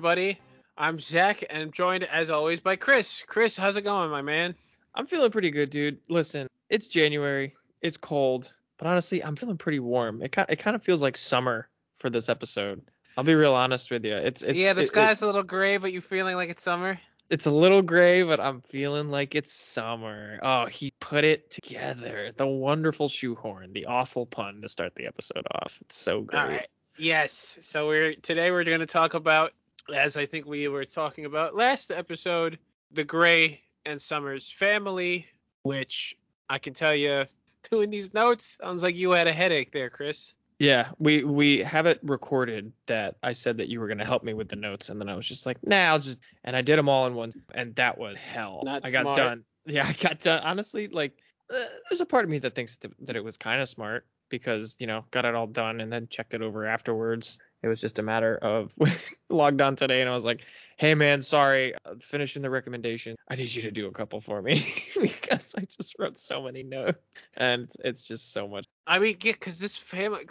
Everybody? I'm Zack, and I'm joined as always by Chris. Chris, how's it going, my man? I'm feeling pretty good, dude. Listen, it's January. It's cold, but honestly, I'm feeling pretty warm. It kind it kind of feels like summer for this episode. I'll be real honest with you. It's, it's yeah, the it- sky's it- a little gray, but you feeling like it's summer? it's a little gray, but I'm feeling like it's summer. Oh, he put it together. The wonderful shoehorn, the awful pun to start the episode off. It's so great. All right. Yes. So we're today we're going to talk about, as I think we were talking about last episode, the Grey and Summers family, which I can tell you, doing these notes sounds like you had a headache there, Chris. Yeah, we we have it recorded that I said that you were gonna help me with the notes, and then I was just like, nah, I'll just and I did them all in one, and that was hell. Not I got smart. done. Yeah, I got done. Honestly, like, uh, there's a part of me that thinks that, that it was kind of smart because you know got it all done and then checked it over afterwards. It was just a matter of logged on today, and I was like, hey man, sorry, uh, finishing the recommendation. I need you to do a couple for me because I just wrote so many notes, and it's, just so much. I mean, yeah, because this family.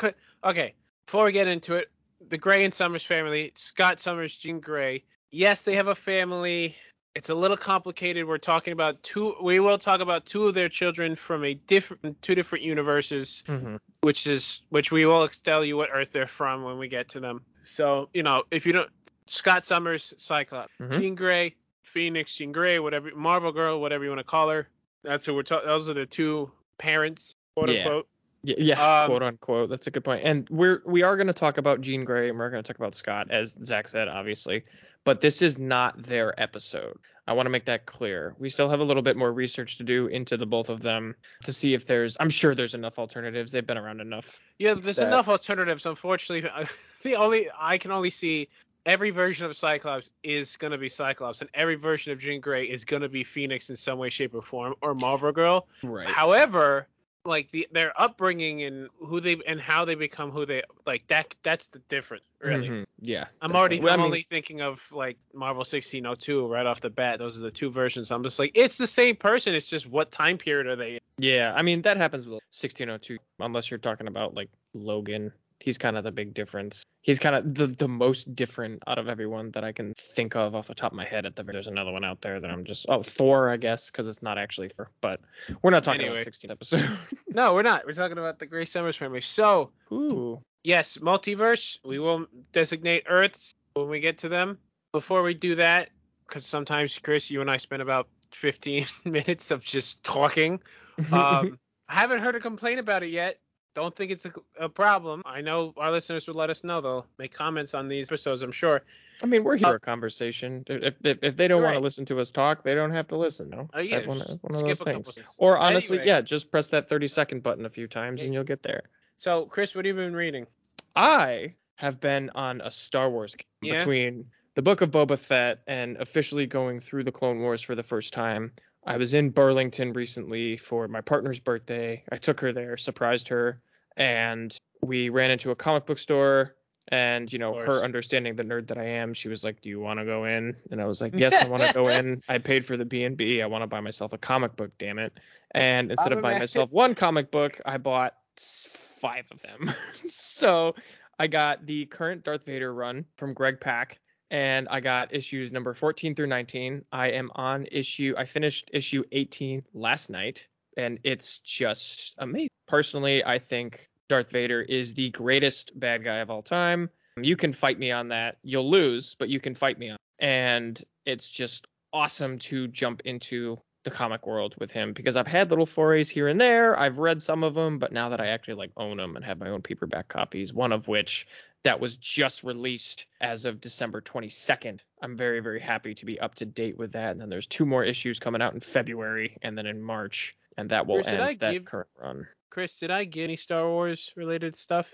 Okay, before we get into it, the Grey and Summers family, Scott Summers, Jean Grey. Yes, they have a family. It's a little complicated. We're talking about two. We will talk about two of their children from a different, two different universes, Mm-hmm. which is which we will tell you what Earth they're from when we get to them. So you know, if you don't, Scott Summers, Cyclops, Mhm. Jean Grey, Phoenix, Jean Grey, whatever, Marvel Girl, whatever you want to call her. That's who we're talking. Those are the two parents, quote Yeah. unquote. Yeah, yeah Um, quote unquote. That's a good point. And we're we are going to talk about Jean Grey and we're going to talk about Scott, as Zack said, obviously. But this is not their episode. I want to make that clear. We still have a little bit more research to do into the both of them to see if there's. I'm sure there's enough alternatives. They've been around enough. Yeah, there's that- enough alternatives. Unfortunately, the only I can only see every version of Cyclops is gonna be Cyclops, and every version of Jean Grey is gonna be Phoenix in some way, shape, or form, or Marvel Girl. Right. However, like the their upbringing and who they and how they become who they like that that's the difference really. Mhm. Yeah. I'm already. Well, I I'm mean, only thinking of like Marvel 1602 right off the bat. Those are the two versions. I'm just like it's the same person. It's just what time period are they in? Yeah, I mean that happens with 1602, unless you're talking about like Logan. He's kind of the big difference. He's kind of the the most different out of everyone that I can think of off the top of my head. At the there's another one out there that I'm just oh Thor I guess because it's not actually Thor, but we're not talking Anyway. about 16th episode. No, we're not. We're talking about the Grey Summers family. So Ooh. yes, multiverse. We will designate Earths when we get to them. Before we do that, because sometimes Chris, you and I spend about 15 minutes of just talking. Um, I haven't heard a complaint about it yet. Don't think it's a, a problem. I know our listeners would let us know. They'll make comments on these episodes, I'm sure. I mean we're here uh, for a conversation. If if, if they don't want Right. to listen to us talk, they don't have to listen. No. Uh, It's yeah, that one, just one of those a things. couple. Or honestly, Anyway. yeah, just press that 30 second button a few times Yeah. and you'll get there. So, Chris, what have you been reading? I have been on a Star Wars kick Yeah? between the Book of Boba Fett and officially going through the Clone Wars for the first time. I was in Burlington recently for my partner's birthday. I took her there, surprised her, and we ran into a comic book store. And you know, her understanding the nerd that I am, she was like, "Do you want to go in?" And I was like, "Yes, I want to go in. I paid for the B and B. I want to buy myself a comic book, damn it!" And instead of buying myself one comic book, I bought five of them. so I got the current Darth Vader run from Greg Pak, and I got issues number 14 through 19. I am on issue. I finished issue 18 last night, and it's just amazing. Personally, I think Darth Vader is the greatest bad guy of all time. You can fight me on that. You'll lose, but you can fight me on. And it's just awesome to jump into the comic world with him because I've had little forays here and there. I've read some of them, but now that I actually like own them and have my own paperback copies, one of which that was just released as of December 22nd. I'm very very happy to be up to date with that. And then there's two more issues coming out in February and then in March, and that will Chris, end I that give- current run. Chris, did I get any Star Wars related stuff?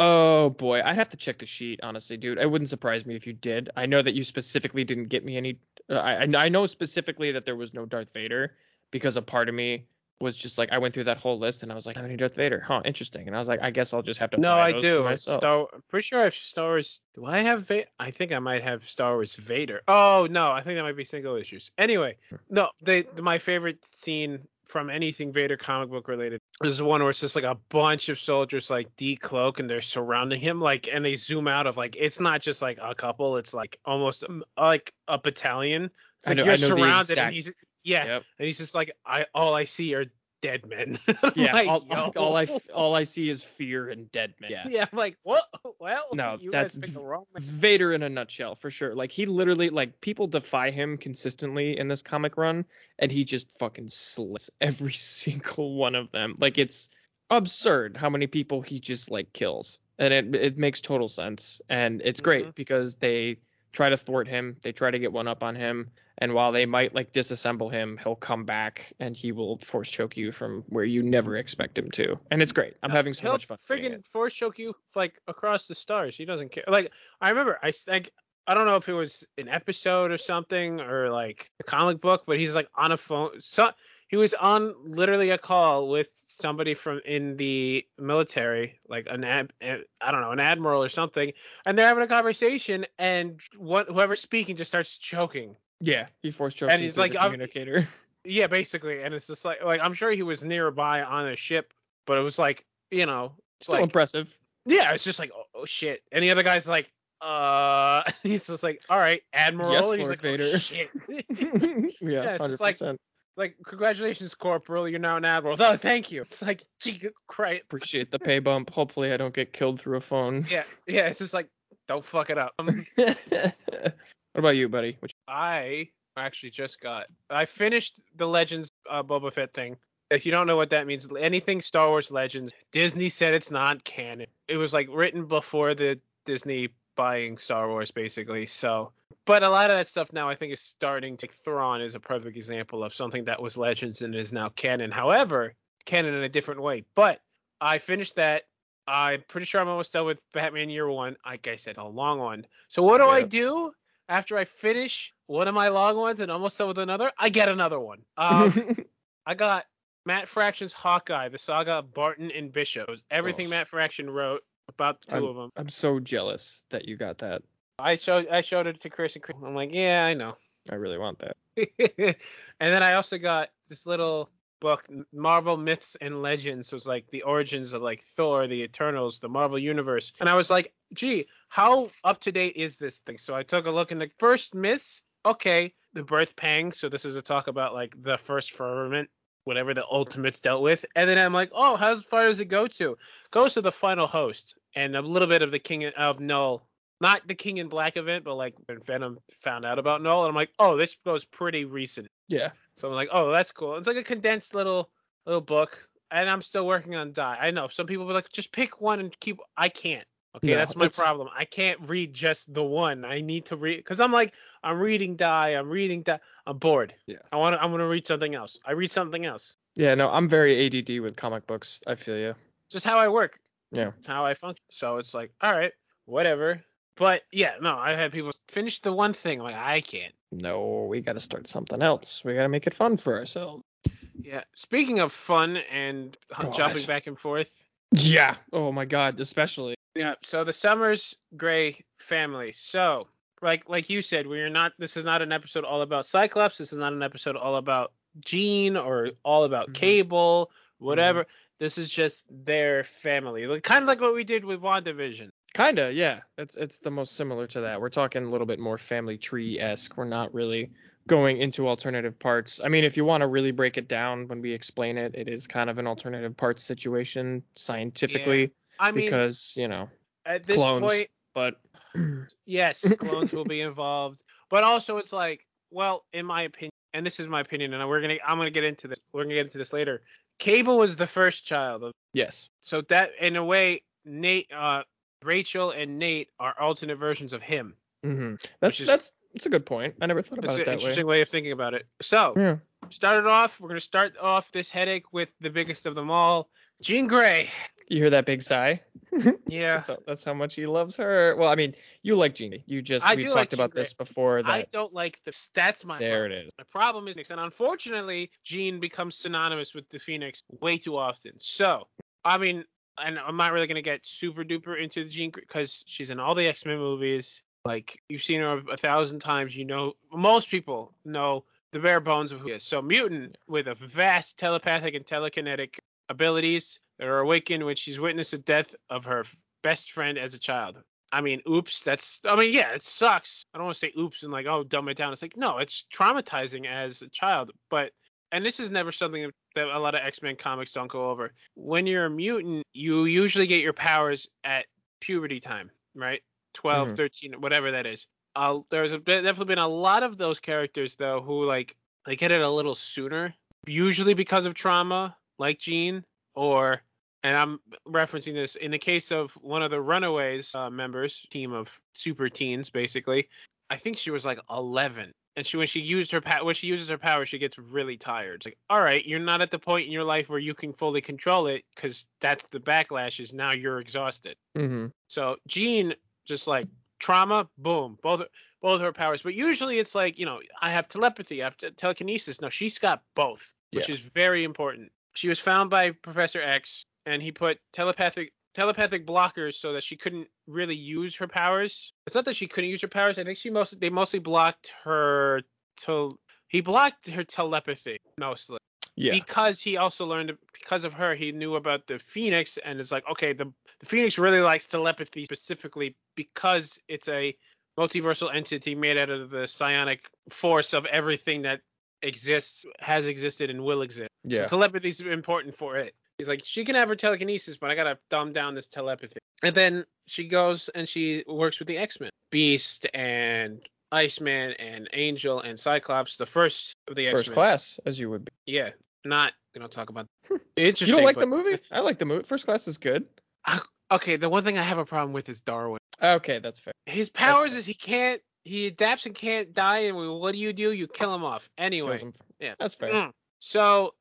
Oh boy, I'd have to check the sheet, honestly, dude. It wouldn't surprise me if you did. I know that you specifically didn't get me any. Uh, I I know specifically that there was no Darth Vader because a part of me was just like I went through that whole list and I was like, I need Darth Vader, huh? Interesting. And I was like, I guess I'll just have to. No, I do. Myself. Star. I'm pretty sure I have Star Wars. Do I have Vader? I think I might have Star Wars Vader. Oh no, I think that might be single issues. Anyway, Hmm. no, they the, my favorite scene from anything Vader comic book related. is one where it's just like a bunch of soldiers like decloak and they're surrounding him, like, and they zoom out of like it's not just like a couple, it's like almost um, like a battalion. It's like know- you're I know the surrounded, exact- and he's yeah, Yep. and he's just like I all I see are dead men. Yeah. like, all, all, I all I see is fear and dead men. Yeah. yeah, I'm like what? Well, No, that's guys the wrong man. Vader in a nutshell for sure. Like he literally like people defy him consistently in this comic run and he just fucking slits every single one of them. Like it's absurd how many people he just like kills. And it it makes total sense and it's great Mhm. because they try to thwart him, they try to get one up on him and while they might like disassemble him, he'll come back and he will force choke you from where you never expect him to. And it's great. I'm having so He'll much fun. Friggin' force choke you like across the stars. He doesn't care. Like I remember, I like I don't know if it was an episode or something or like a comic book, but he's like on a phone. So he was on literally a call with somebody from in the military, like an ad, ad- I don't know, an admiral or something, and they're having a conversation, and what whoever's speaking just starts choking. Yeah, he force chokes And he's like, the I'm- communicator. Yeah, basically, and it's just like like I'm sure he was nearby on a ship, but it was like you know Still like, impressive. Yeah, it's just like, oh, oh shit. And the other guy's like, uh, he's just like, all right, Admiral. Yes, he's Lord like, oh, Vader. shit. yeah, it's hundred just like- percent. Like, congratulations, Corporal. You're now an Admiral. Oh, thank you. It's like, gee, Christ. Appreciate the pay bump. Hopefully, I don't get killed through a phone. Yeah, yeah. It's just like, don't fuck it up. Um, what about you, buddy? What I actually just got. I finished the Legends uh, Boba Fett thing. If you don't know what that means, anything Star Wars Legends, Disney said it's not canon. It was like written before the Disney buying Star Wars, basically. So, but a lot of that stuff now I think is starting to. Thrawn is a perfect example of something that was Legends and is now canon. However, canon in a different way. But I finished that. I'm pretty sure I'm almost done with Batman Year One. Like I said, a long one. So what do I do after I finish one of my long ones and almost done with another? I get another one. Um, I got Matt Fraction's Hawkeye, the saga of Barton and Bishop. Everything Oh. Matt Fraction wrote about the 2 of them. I'm so jealous that you got that. I showed I showed it to Chris and Chris. I'm like, yeah, I know. I really want that. and then I also got this little book, Marvel Myths and Legends. It was like the origins of like Thor, the Eternals, the Marvel Universe. And I was like, gee, how up to date is this thing? So I took a look in the first myths. Okay, the birth pang. So this is a talk about like the first firmament, whatever the ultimates dealt with. And then I'm like, oh, how far does it go to? Goes to the final host and a little bit of the King of Knull. Not the King in Black event, but like when Venom found out about Knull. And I'm like, oh, this goes pretty recent. Yeah. So I'm like, oh, that's cool. It's like a condensed little little book, and I'm still working on Die. I know some people be like, just pick one and keep. I can't. Okay, No, that's my problem. I can't read just the one. I need to read because I'm like, I'm reading Die. I'm reading Die. I'm bored. Yeah. I want to. I'm gonna read something else. I read something else. Yeah. No, I'm very ADD with comic books. I feel you. Just how I work. Yeah. It's how I function. So it's like, all right, whatever. But yeah, no, I've had people finish the one thing. I'm like, I can't. No, we got to start something else. We got to make it fun for ourselves. Yeah. Speaking of fun and God. jumping back and forth, Yeah. Oh my God, especially. Yeah. So the Summers Grey family. So like like you said, we are not. This is not an episode all about Cyclops. This is not an episode all about Jean or all about Mhm. Cable, whatever. This is just their family. Like, kind of like what we did with WandaVision. Kinda, yeah. It's it's the most similar to that. We're talking a little bit more family tree esque. We're not really going into alternative parts. I mean, if you want to really break it down when we explain it, it is kind of an alternative parts situation scientifically I mean, because you know. at this clones. point, But yes, clones will be involved, but also it's like, well, in my opinion, and this is my opinion, and we're gonna, I'm gonna get into this. We're gonna get into this later. Cable was the first child of yes, so that in a way nate uh rachel and nate are alternate versions of him hmm that's is- that's that's a good point. I never thought about it that interesting way. way. of thinking about it so Yeah. started off we're going to start off this headache with the biggest of them all jean grey You hear that big sigh? yeah That's how, that's how much he loves her. Well, I mean, you like Jeannie. You just I we do talked like Jean about Grey. this before i that don't like the that's my there problem. it is. my problem is and unfortunately jean becomes synonymous with the phoenix way too often so i mean and i'm not really going to get super duper into the jean because she's in all the x-men movies like you've seen her a thousand times you know most people know the bare bones of who he is. So mutant with a vast telepathic and telekinetic abilities are awakened when she's witnessed the death of her best friend as a child. I mean, oops, that's I mean, yeah, it sucks. I don't want to say oops and like, oh, dumb it down. It's like, no, it's traumatizing as a child. But and this is never something that a lot of X-Men comics don't go over. When you're a mutant, you usually get your powers at puberty time, right? 12, Mhm. 13, whatever that is. Uh, there's a, definitely been a lot of those characters though who like they get it a little sooner, usually because of trauma, like Jean, or and I'm referencing this in the case of one of the Runaways uh, members, team of super teens, basically. I think she was like 11, and she when she used her power, when she uses her power, she gets really tired. It's like, all right, you're not at the point in your life where you can fully control it, because that's the backlash. Is now you're exhausted. Mm-hmm. So Jean just like trauma, boom, both both her powers. But usually it's like you know I have telepathy, I have telekinesis. No, she's got both, which Yeah. is very important. She was found by Professor X, and he put telepathic telepathic blockers so that she couldn't really use her powers. It's not that she couldn't use her powers. I think she mostly they mostly blocked her to he blocked her telepathy mostly Yeah. because he also learned because of her he knew about the phoenix and it's like okay the, the phoenix really likes telepathy specifically because it's a multiversal entity made out of the psionic force of everything that exists has existed and will exist yeah. so telepathy is important for it he's like she can have her telekinesis but i gotta dumb down this telepathy and then she goes and she works with the x-men beast and iceman and angel and cyclops the first of the x-men First class, as you would be. yeah, not gonna talk about. Interesting. You don't like but- the movie? I like the movie. First class is good. Okay, the one thing I have a problem with is Darwin. Okay, that's fair. His powers fair. is he can't, he adapts and can't die, and what do you do? You kill him off anyway. Him. Yeah. That's fair. Mm. So,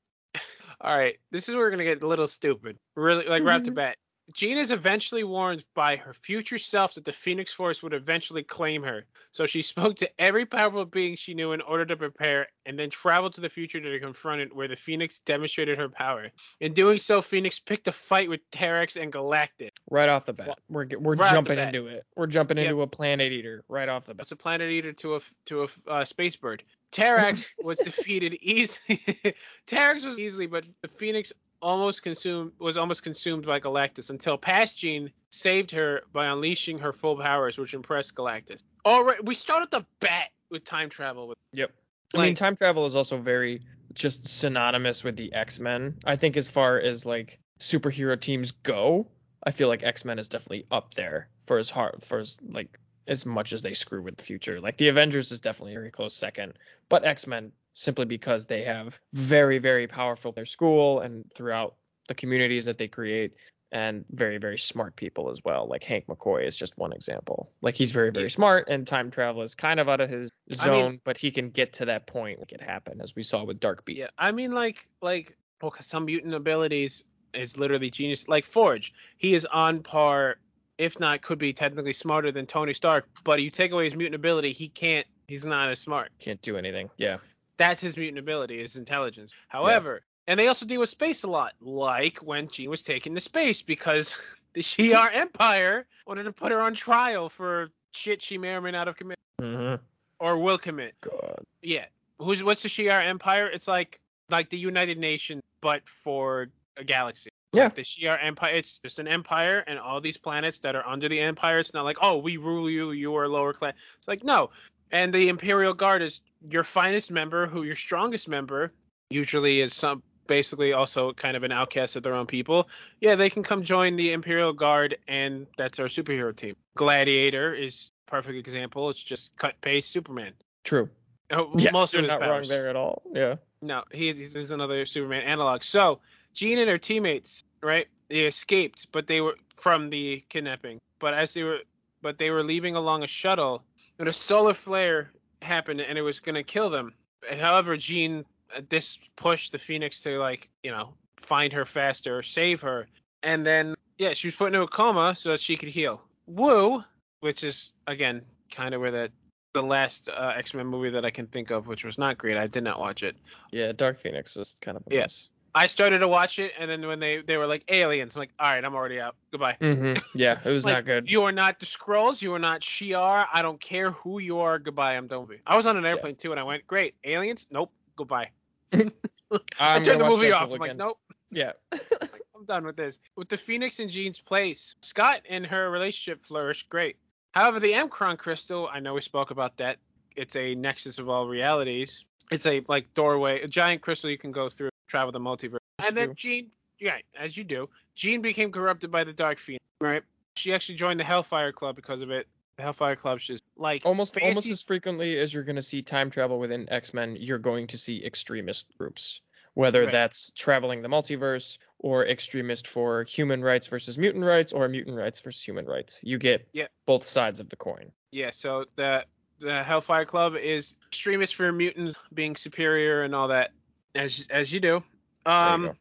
all right, this is where we're gonna get a little stupid. Really, like right off the mm-hmm. bat. Jean is eventually warned by her future self that the Phoenix Force would eventually claim her. So she spoke to every powerful being she knew in order to prepare, and then traveled to the future to confront it, where the Phoenix demonstrated her power. In doing so, Phoenix picked a fight with Terrax and Galactus. Right off the bat, we're we're Right jumping into it. We're jumping Yep. into a planet eater right off the bat. That's a planet eater to a to a uh, space bird. Terrax was defeated easily. Terrax was easily, but the Phoenix almost consumed was almost consumed by Galactus until Past Jean saved her by unleashing her full powers, which impressed Galactus. All right, we started the bat with time travel. With Yep. I mean, time travel is also very just synonymous with the X Men. I think as far as like superhero teams go, I feel like X Men is definitely up there for as hard for as like as much as they screw with the future. Like the Avengers is definitely a very close second, but X Men simply because they have very very powerful their school and throughout the communities that they create and very very smart people as well like hank mccoy is just one example like he's very very smart and time travel is kind of out of his I zone mean- but he can get to that point like it happened as we saw with dark beast yeah, I mean like like well, some mutant abilities is literally genius. Like Forge, he is on par, if not could be technically smarter than Tony Stark. But you take away his mutant ability, he can't. He's not as smart. can't do anything yeah That's his mutant ability, his intelligence. However, and they also deal with space a lot, like when Jean was taken to space because the Shi'ar Empire wanted to put her on trial for shit she may or may not have committed mm-hmm. or will commit. god Yeah. Who's what's the Shi'ar Empire? It's like like the United Nations, but for a galaxy. Yeah. The Shi'ar Empire, it's just an empire, and all these planets that are under the empire. It's not like, oh, we rule you, you are lower class. It's like, no. And the Imperial Guard is your finest member, who your strongest member usually is some basically also kind of an outcast of their own people. Yeah, they can come join the Imperial Guard, and that's our superhero team. Gladiator is perfect example. It's just cut paste Superman. true Oh, yeah most you're of not wrong there at all yeah No, he, he's, he's another Superman analog. So Jean and her teammates, right? They escaped, but they were from the kidnapping. But as they were, but they were leaving along a shuttle, and a solar flare happened, and it was gonna kill them. And however, Jean, uh, this pushed the Phoenix to like, you know, find her faster, save her, and then yeah, she was put into a coma so that she could heal. Woo, which is again kind of where that the last uh, X Men movie that I can think of, which was not great. I did not watch it. yeah dark phoenix was kind of a Yeah. I started to watch it, and then when they they were like aliens, I'm like, all right, I'm already out. Goodbye. hmm Yeah, it was Like, not good. You are not the Skrulls. You are not Shi'ar. I don't care who you are. Goodbye. I'm done with you. I was on an airplane too, and I went, great. Aliens? Nope. Goodbye. I turned the movie off. I'm like, nope. Yeah. I'm done with this. With the Phoenix and Jean's place, Scott and her relationship flourished great. However, the M'Kraan crystal, I know we spoke about that. It's a nexus of all realities. It's a like doorway, a giant crystal you can go through, travel the multiverse. And then Jean, yeah, as you do, Jean became corrupted by the Dark Phoenix, right? She actually joined the Hellfire Club because of it. The Hellfire Club's just like almost fancy- almost as frequently as you're going to see time travel within X-Men, you're going to see extremist groups. Whether Right. that's traveling the multiverse or extremist for human rights versus mutant rights or mutant rights versus human rights. You get Yeah. both sides of the coin. Yeah, so the the Hellfire Club is extremist for mutants being superior and all that, as as you do. There you Um,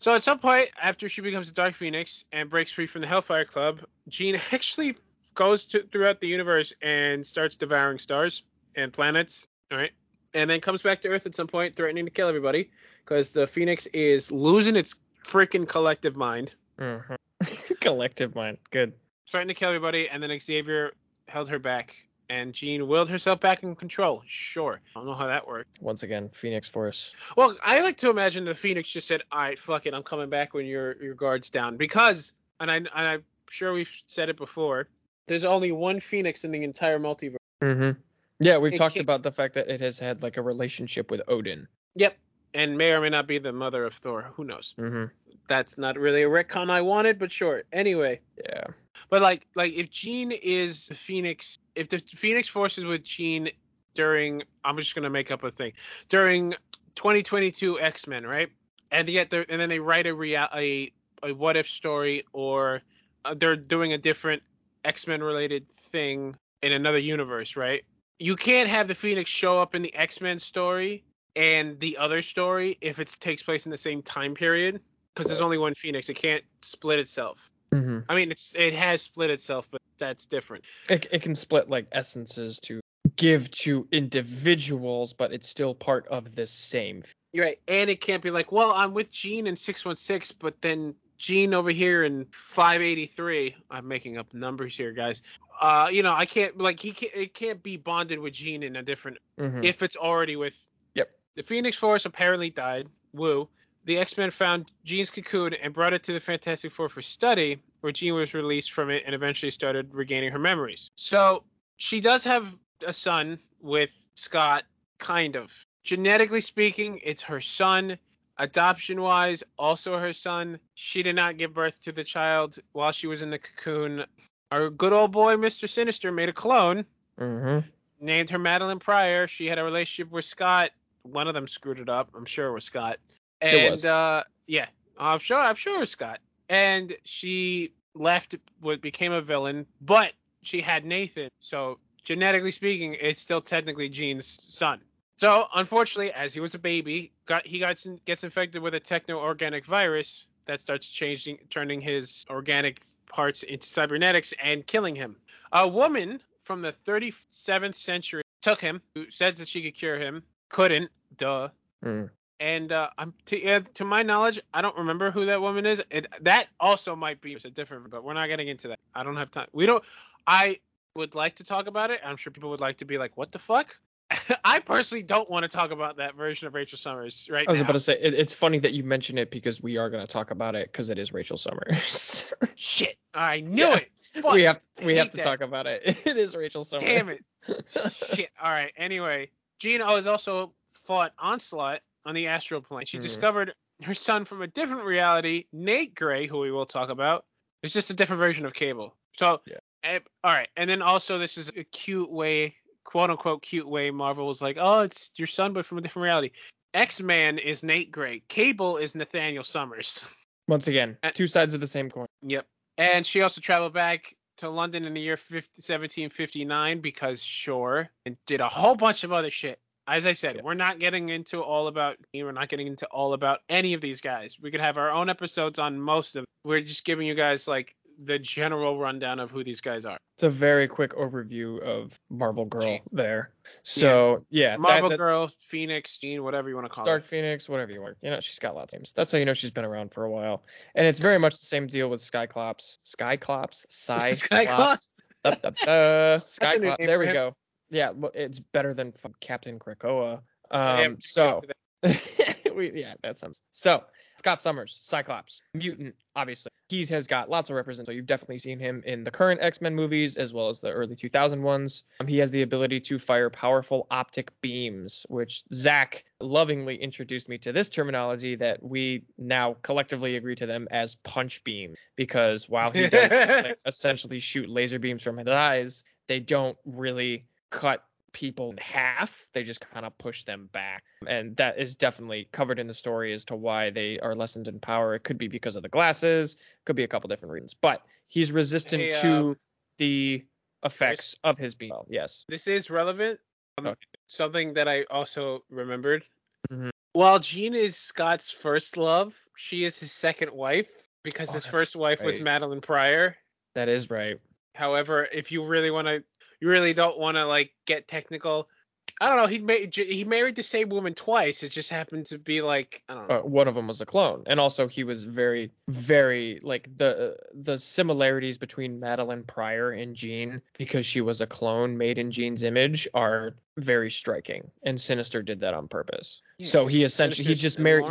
so at some point after she becomes a Dark Phoenix and breaks free from the Hellfire Club, Jean actually goes to, throughout the universe and starts devouring stars and planets. All right, and then comes back to Earth at some point, threatening to kill everybody because the Phoenix is losing its freaking collective mind. Mhm. Collective mind. Good. Threatening to kill everybody, and then Xavier held her back, and Jean willed herself back in control. Sure, I don't know how that worked. Once again, Phoenix Force. Well, I like to imagine the Phoenix just said, "All right, fuck it, I'm coming back when your your guard's down," because, and I and I'm sure we've said it before, there's only one Phoenix in the entire multiverse. Mm-hmm. Yeah, we've It talked can't- about the fact that it has had like a relationship with Odin. Yep, and may or may not be the mother of Thor. Who knows? Mm-hmm. That's not really a retcon I wanted, but sure. Anyway. Yeah. But like like if Jean is the Phoenix, if the Phoenix forces with Jean during I'm just gonna make up a thing during 2022 X Men, right? And yet they and then they write a real a, a what if story or uh, they're doing a different X Men related thing in another universe, right? You can't have the Phoenix show up in the X Men story and the other story if it takes place in the same time period because there's only one Phoenix. It can't split itself. Mm-hmm. I mean, it's it has split itself, but that's different. It, it can split like essences to give to individuals, but it's still part of the same. You're right, and it can't be like, well, I'm with Jean in 616, but then Jean over here in 583. I'm making up numbers here, guys. Uh, you know, I can't like he can't it can't be bonded with Jean in a different Mhm. if it's already with. The Phoenix Force apparently died. Woo. The X-Men found Jean's cocoon and brought it to the Fantastic Four for study, where Jean was released from it and eventually started regaining her memories. So she does have a son with Scott, kind of. Genetically speaking, it's her son. Adoption wise, also her son. She did not give birth to the child while she was in the cocoon. Our good old boy, Mr. Sinister, made a clone Mm-hmm. named her Madelyne Pryor. She had a relationship with Scott. One of them screwed it up. I'm sure it was Scott. It And was. uh yeah, I'm sure I'm sure it was Scott. And she left what became a villain, but she had Nathan. So genetically speaking, it's still technically Jean's son. So unfortunately, as he was a baby, got he got gets infected with a techno-organic virus that starts changing, turning his organic parts into cybernetics and killing him. A woman from the 37th century took him, who said that she could cure him, couldn't, duh. Mm. And uh, I'm to, uh, to my knowledge, I don't remember who that woman is. It, that also might be a different, but we're not getting into that. I don't have time. We don't. I would like to talk about it. I'm sure people would like to be like, "What the fuck?" I personally don't want to talk about that version of Rachel Summers right I was now. about to say it, it's funny that you mention it because we are going to talk about it because it is Rachel Summers. Shit, I knew Yeah. it. Fuck, we have I we have to that. talk about it. It is Rachel Summers. Damn it. Shit. All right. Anyway, Jean has also fought Onslaught on the astral plane. She Mhm. discovered her son from a different reality, Nate Grey, who we will talk about. It's just a different version of Cable. So, Yeah. eh, all right. And then also, this is a cute way, quote unquote, cute way. Marvel was like, oh, it's your son, but from a different reality. X Man is Nate Gray. Cable is Nathaniel Summers. Once again, Uh, two sides of the same coin. Yep. And she also traveled back to London in the year 50, 1759 because sure, and did a whole bunch of other shit. As I said, Yeah. we're not getting into all about we're not getting into all about any of these guys. We could have our own episodes on most of. We're just giving you guys like the general rundown of who these guys are. It's a very quick overview of Marvel Girl Jean. there. So yeah, that- Marvel that- Girl, Phoenix, Jean, whatever you want to call Dark it. Dark Phoenix, whatever you want. You know, she's got lots of names. That's how you know she's been around for a while. And it's very much the same deal with Skyclops. Skyclops? Psy Skyclops. Skyclops. There we go. Yeah, it's better than Captain Krakoa. Um, so we, yeah, that sounds so. Scott Summers, Cyclops, mutant, obviously. He has got lots of representation. So you've definitely seen him in the current X-Men movies as well as the early 2000 ones. Um, he has the ability to fire powerful optic beams, which Zack lovingly introduced me to this terminology that we now collectively agree to them as punch beam because while he does like, essentially shoot laser beams from his eyes, they don't really cut people in half. They just kind of push them back. And that is definitely covered in the story as to why they are lessened in power. It could be because of the glasses, could be a couple different reasons. But he's resistant Hey, to um, the effects of his beam. Yes. This is relevant. Um, Okay. Something that I also remembered. Mhm. While Jean is Scott's first love, she is his second wife because Oh, his first wife was right. Madelyne Pryor. That is right. However, if you really want to, you really don't want to like get technical. I don't know. He made he married the same woman twice. It just happened to be like I don't know. Uh, one of them was a clone, and also he was very, very like the the similarities between Madelyne Pryor and Jean because she was a clone made in Jean's image are very striking, and Sinister did that on purpose. so he essentially he just married,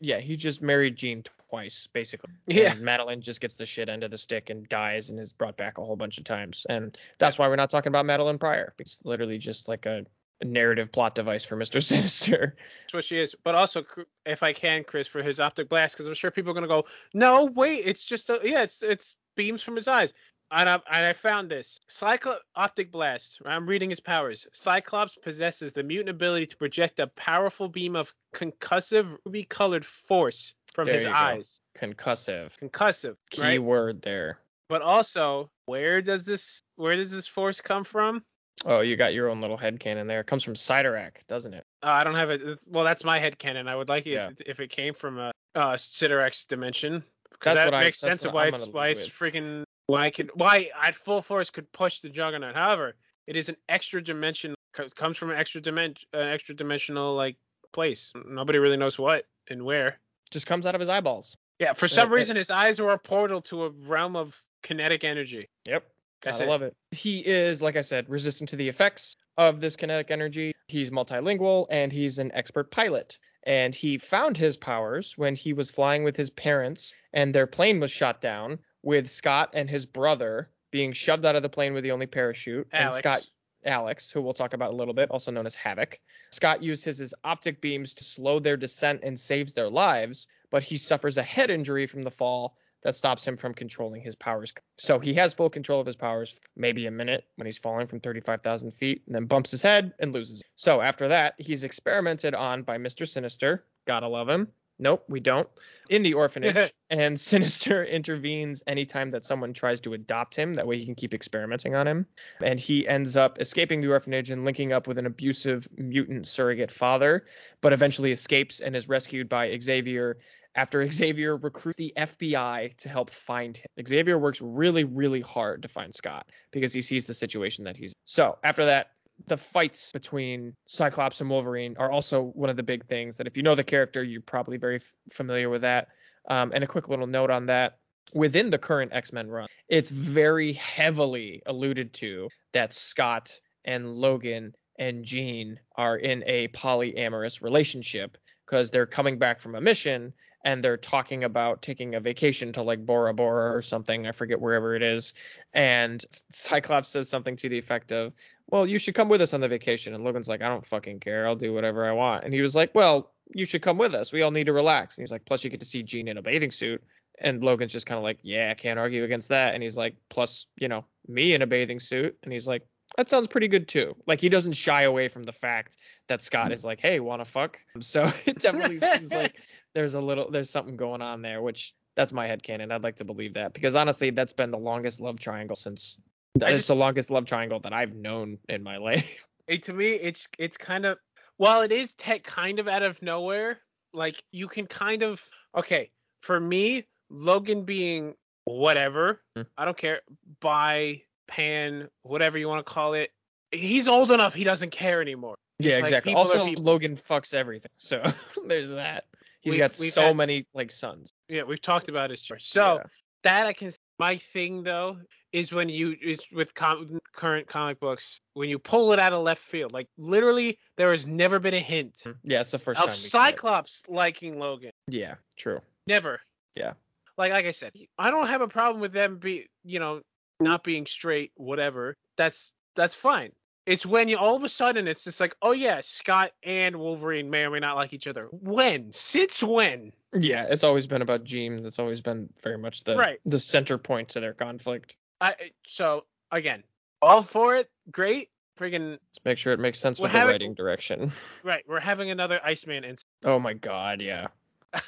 yeah, he just married Jean twice basically. Yeah. And Madelyne just gets the shit end of the stick and dies and is brought back a whole bunch of times, and that's why we're not talking about Madelyne Pryor. It's literally just like a, narrative plot device for Mister Sinister. That's what she is. But also, if I can, Chris, for his optic blast, because I'm sure people are gonna go, no, wait, it's just a, yeah, it's it's beams from his eyes. And I, and I found this Cyclo optic blast. I'm reading his powers. Cyclops possesses the mutant ability to project a powerful beam of concussive ruby-colored force from There his you go. eyes. Concussive. Concussive, Key right? word there. But also, where does this where does this force come from? Oh, you got your own little head headcanon there. It comes from Cyttorak, doesn't it? Uh, I don't have it. Well, that's my head canon. I would like it Yeah. if it came from a uh, Cyttorak's dimension. Because that I- makes that's sense of why I'm it's why it's freaking why I could why at full force could push the Juggernaut. However, it is an extra dimension comes from an extra dimension an extra dimensional like place. Nobody really knows what and where. Just comes out of his eyeballs. Yeah, for some uh, reason his eyes are a portal to a realm of kinetic energy. Yep. That's love it. He is, like I said, resistant to the effects of this kinetic energy. He's multilingual and he's an expert pilot. And he found his powers when he was flying with his parents and their plane was shot down with Scott and his brother being shoved out of the plane with the only parachute. And Alex. Scott Alex, who we'll talk about a little bit, also known as Havok. Scott uses his, optic beams to slow their descent and saves their lives, but he suffers a head injury from the fall that stops him from controlling his powers. So he has full control of his powers, maybe a minute when he's falling from 35,000 feet, and then bumps his head and loses. So after that, he's experimented on by Mr. Sinister. Gotta love him. Nope, we don't. In the orphanage, and Sinister intervenes anytime that someone tries to adopt him. That way he can keep experimenting on him. And he ends up escaping the orphanage and linking up with an abusive mutant surrogate father, but eventually escapes and is rescued by Xavier after Xavier recruits the FBI to help find him. Xavier works really, really hard to find Scott because he sees the situation that he's. In. So after that, the fights between Cyclops and Wolverine are also one of the big things that if you know the character, you're probably very f- familiar with that. Um, and a quick little note on that. Within the current X Men run, it's very heavily alluded to that Scott and Logan and Jean are in a polyamorous relationship because they're coming back from a mission and they're talking about taking a vacation to like Bora Bora or something. I forget wherever it is. And Cyclops says something to the effect of, Well, you should come with us on the vacation. And Logan's like, I don't fucking care. I'll do whatever I want. And he was like, Well, you should come with us. We all need to relax. And he's like, Plus, you get to see Jean in a bathing suit. And Logan's just kind of like, Yeah, I can't argue against that. And he's like, Plus, you know, me in a bathing suit. And he's like, that sounds pretty good too. Like he doesn't shy away from the fact that Scott is like, "Hey, want to fuck?" So it definitely seems like there's a little there's something going on there, which that's my headcanon. I'd like to believe that because honestly, that's been the longest love triangle since it's the longest love triangle that I've known in my life. It, to me, it's it's kind of while it is tech kind of out of nowhere. Like you can kind of okay for me, Logan being whatever. Hmm. I don't care. Bi, pan, whatever you want to call it. He's old enough. He doesn't care anymore. Yeah, like, exactly. are Also. Logan fucks everything. So there's that. He's We've- got we've so had- many like sons. Yeah, we've talked about his choice. So Yeah. that I can. My thing though is when you is with com- current comic books when you pull it out of left field. Like literally, there has never been a hint mm-hmm. yeah, it's the first of time. it. Cyclops liking Logan. Yeah, true. Never. Yeah. Like like I said, I don't have a problem with them be you know not being straight, whatever. That's that's fine. It's when you all of a sudden it's just like, oh yeah, Scott and Wolverine may or may not like each other. When? Since when? Yeah, it's always been about Jean. That's always been very much the Right. the center point to their conflict. I so again, all for it, great. Friggin' Let's make sure it makes sense with the writing direction. right, we're having another Iceman incident. Oh my god, yeah.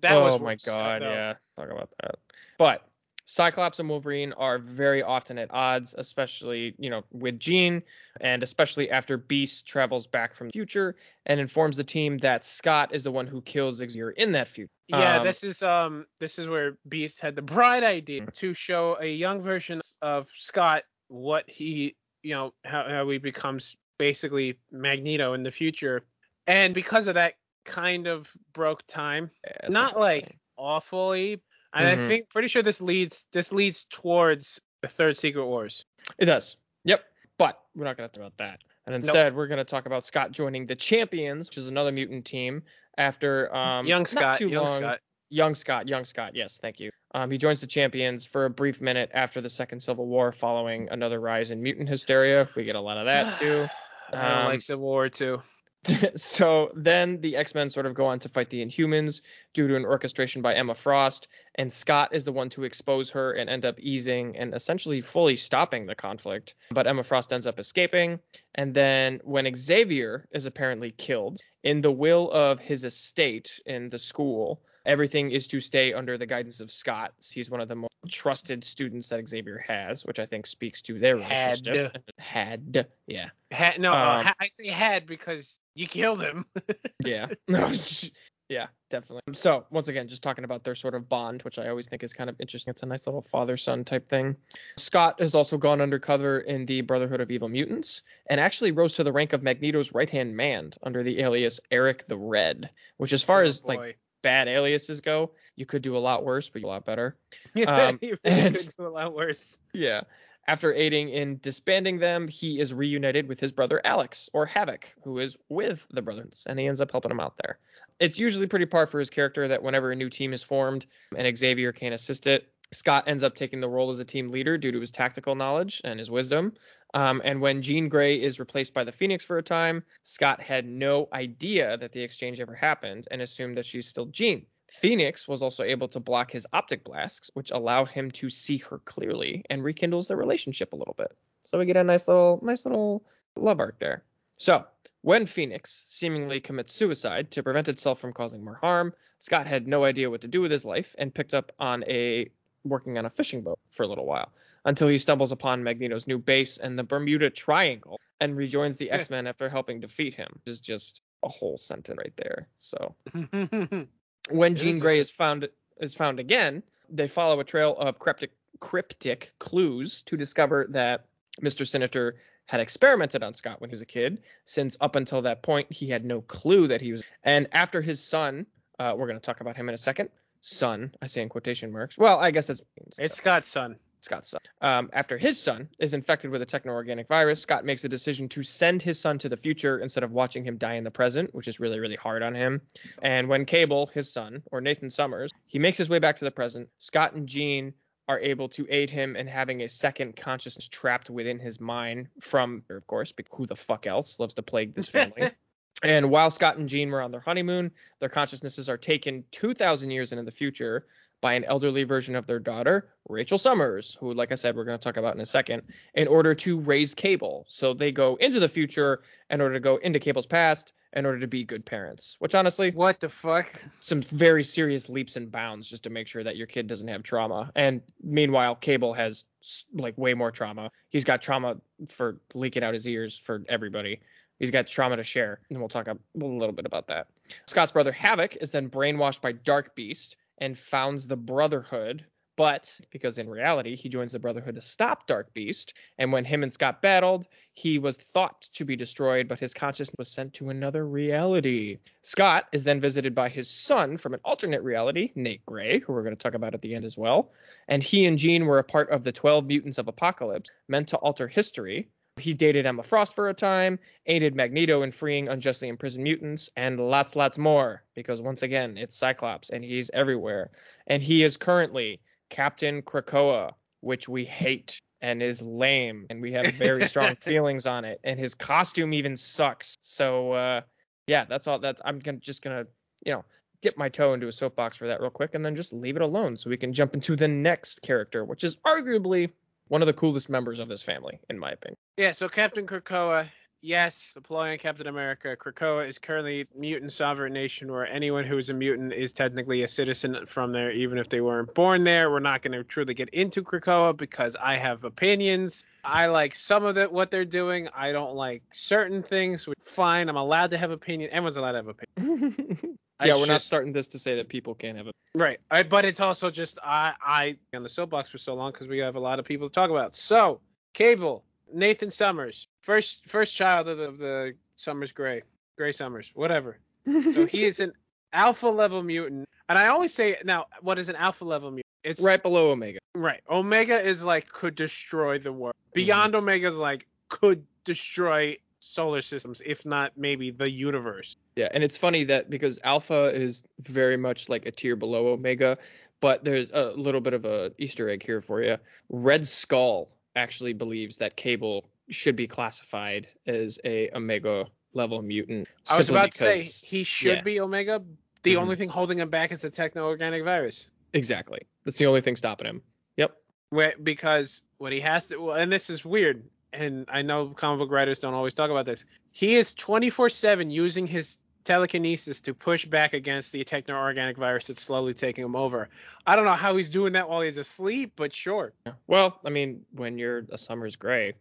That oh was my god, yeah. Talk about that. But Cyclops and Wolverine are very often at odds, especially, you know, with Jean, and especially after Beast travels back from the future and informs the team that Scott is the one who kills Xavier in that future. Yeah, Um, this is um this is where Beast had the bright idea Mm-hmm. to show a young version of Scott what he you know how, how he becomes basically Magneto in the future. And because of that kind of broke time. yeah, Not like awfully. And Mhm. I think pretty sure this leads this leads towards the third Secret Wars. It does. Yep. But we're not going to talk about that. And instead, we're going to talk about Scott joining the Champions, which is another mutant team, after um, young Scott, young long- Scott. Young Scott, young Scott, yes, thank you. Um, he joins the Champions for a brief minute after the Second Civil War, following another rise in mutant hysteria. We get a lot of that too. I Um, like Civil War too. so then the X-Men sort of go on to fight the Inhumans due to an orchestration by Emma Frost, and Scott is the one to expose her and end up easing and essentially fully stopping the conflict. But Emma Frost ends up escaping, and then when Xavier is apparently killed, in the will of his estate in the school, everything is to stay under the guidance of Scott. He's one of the most trusted students that Xavier has, which I think speaks to their Had. relationship. Had, yeah. Had, no, um, I say had because you killed him. Yeah. No. yeah, definitely. So once again, just talking about their sort of bond, which I always think is kind of interesting. It's a nice little father-son type thing. Scott has also gone undercover in the Brotherhood of Evil Mutants, and actually rose to the rank of Magneto's right-hand man under the alias Erik the Red. Which, as far Oh, as like bad aliases go, you could do a lot worse, but a lot better. Yeah, um, you really and- could do a lot worse. Yeah. After aiding in disbanding them, he is reunited with his brother Alex, or Havok, who is with the brothers, and he ends up helping him out there. It's usually pretty par for his character that whenever a new team is formed and Xavier can't assist it, Scott ends up taking the role as a team leader due to his tactical knowledge and his wisdom. Um, and when Jean Grey is replaced by the Phoenix for a time, Scott had no idea that the exchange ever happened and assumed that she's still Jean. Phoenix was also able to block his optic blasts, which allowed him to see her clearly and rekindles their relationship a little bit. So we get a nice little, nice little love arc there. So when Phoenix seemingly commits suicide to prevent itself from causing more harm, Scott had no idea what to do with his life and picked up on a working on a fishing boat for a little while until he stumbles upon Magneto's new base and the Bermuda Triangle and rejoins the X-Men after helping defeat him. Which is just a whole sentence right there. So when Jean is Grey is found is found again, they follow a trail of cryptic cryptic clues to discover that Mr. Sinister had experimented on Scott when he was a kid, since up until that point he had no clue that he was. And after his son, uh, we're going to talk about him in a second. Son, I say in quotation marks. Well, I guess it's it's Scott's son. Scott's son. Um, after his son is infected with a techno-organic virus, Scott makes a decision to send his son to the future instead of watching him die in the present, which is really, really hard on him. And when Cable, his son, or Nathan Summers, he makes his way back to the present, Scott and Jean are able to aid him in having a second consciousness trapped within his mind from, of course, because who the fuck else loves to plague this family? and while Scott and Jean were on their honeymoon, their consciousnesses are taken 2,000 years into the future by an elderly version of their daughter, Rachel Summers, who, like I said, we're going to talk about in a second, in order to raise Cable. So they go into the future in order to go into Cable's past in order to be good parents, which honestly, What the fuck? some very serious leaps and bounds just to make sure that your kid doesn't have trauma. And meanwhile, Cable has like way more trauma. He's got trauma for leaking out his ears for everybody. He's got trauma to share, and we'll talk a, a little bit about that. Scott's brother Havok is then brainwashed by Dark Beast and founds the Brotherhood But because in reality, he joins the Brotherhood to stop Dark Beast, and when him and Scott battled, he was thought to be destroyed, but his consciousness was sent to another reality. Scott is then visited by his son from an alternate reality, Nate Grey, who we're going to talk about at the end as well. And he and Jean were a part of the 12 Mutants of Apocalypse, meant to alter history. He dated Emma Frost for a time, aided Magneto in freeing unjustly imprisoned mutants, and lots, lots more. Because once again, it's Cyclops and he's everywhere. And he is currently Captain Krakoa, which we hate and is lame, and we have very strong feelings on it. And his costume even sucks. So uh, yeah, that's all. That's I'm gonna, just gonna you know dip my toe into a soapbox for that real quick, and then just leave it alone so we can jump into the next character, which is arguably one of the coolest members of this family, in my opinion. Yeah, so Captain Krakoa, yes, deploying Captain America. Krakoa is currently mutant sovereign nation where anyone who is a mutant is technically a citizen from there, even if they weren't born there. We're not going to truly get into Krakoa because I have opinions. I like some of it, what they're doing. I don't like certain things. Which fine, I'm allowed to have opinion. Everyone's allowed to have opinion. Yeah, we're not starting this to say that people can't have a. Right. I, but it's also just I I on the soapbox for so long because we have a lot of people to talk about. So Cable, Nathan Summers, first first child of the, of the Summers Grey, Grey Summers, whatever. So he is an alpha level mutant, and I always say now, what is an alpha level mutant? It's right below Omega. Right. Omega is like could destroy the world. Mhm. Beyond Omega is like could destroy solar systems, if not maybe the universe. Yeah, and it's funny that because Alpha is very much like a tier below Omega, but there's a little bit of a Easter egg here for you. Red Skull actually believes that Cable should be classified as a Omega level mutant. I was about to say he should yeah. be Omega. The Mhm. only thing holding him back is the techno-organic virus. Exactly. That's the only thing stopping him. Yep. Where, because what he has to, well, and this is weird, and I know comic book writers don't always talk about this. He is 24/7 using his telekinesis to push back against the techno-organic virus that's slowly taking him over. I don't know how he's doing that while he's asleep, but sure. Well, I mean, when you're a Summers Grey,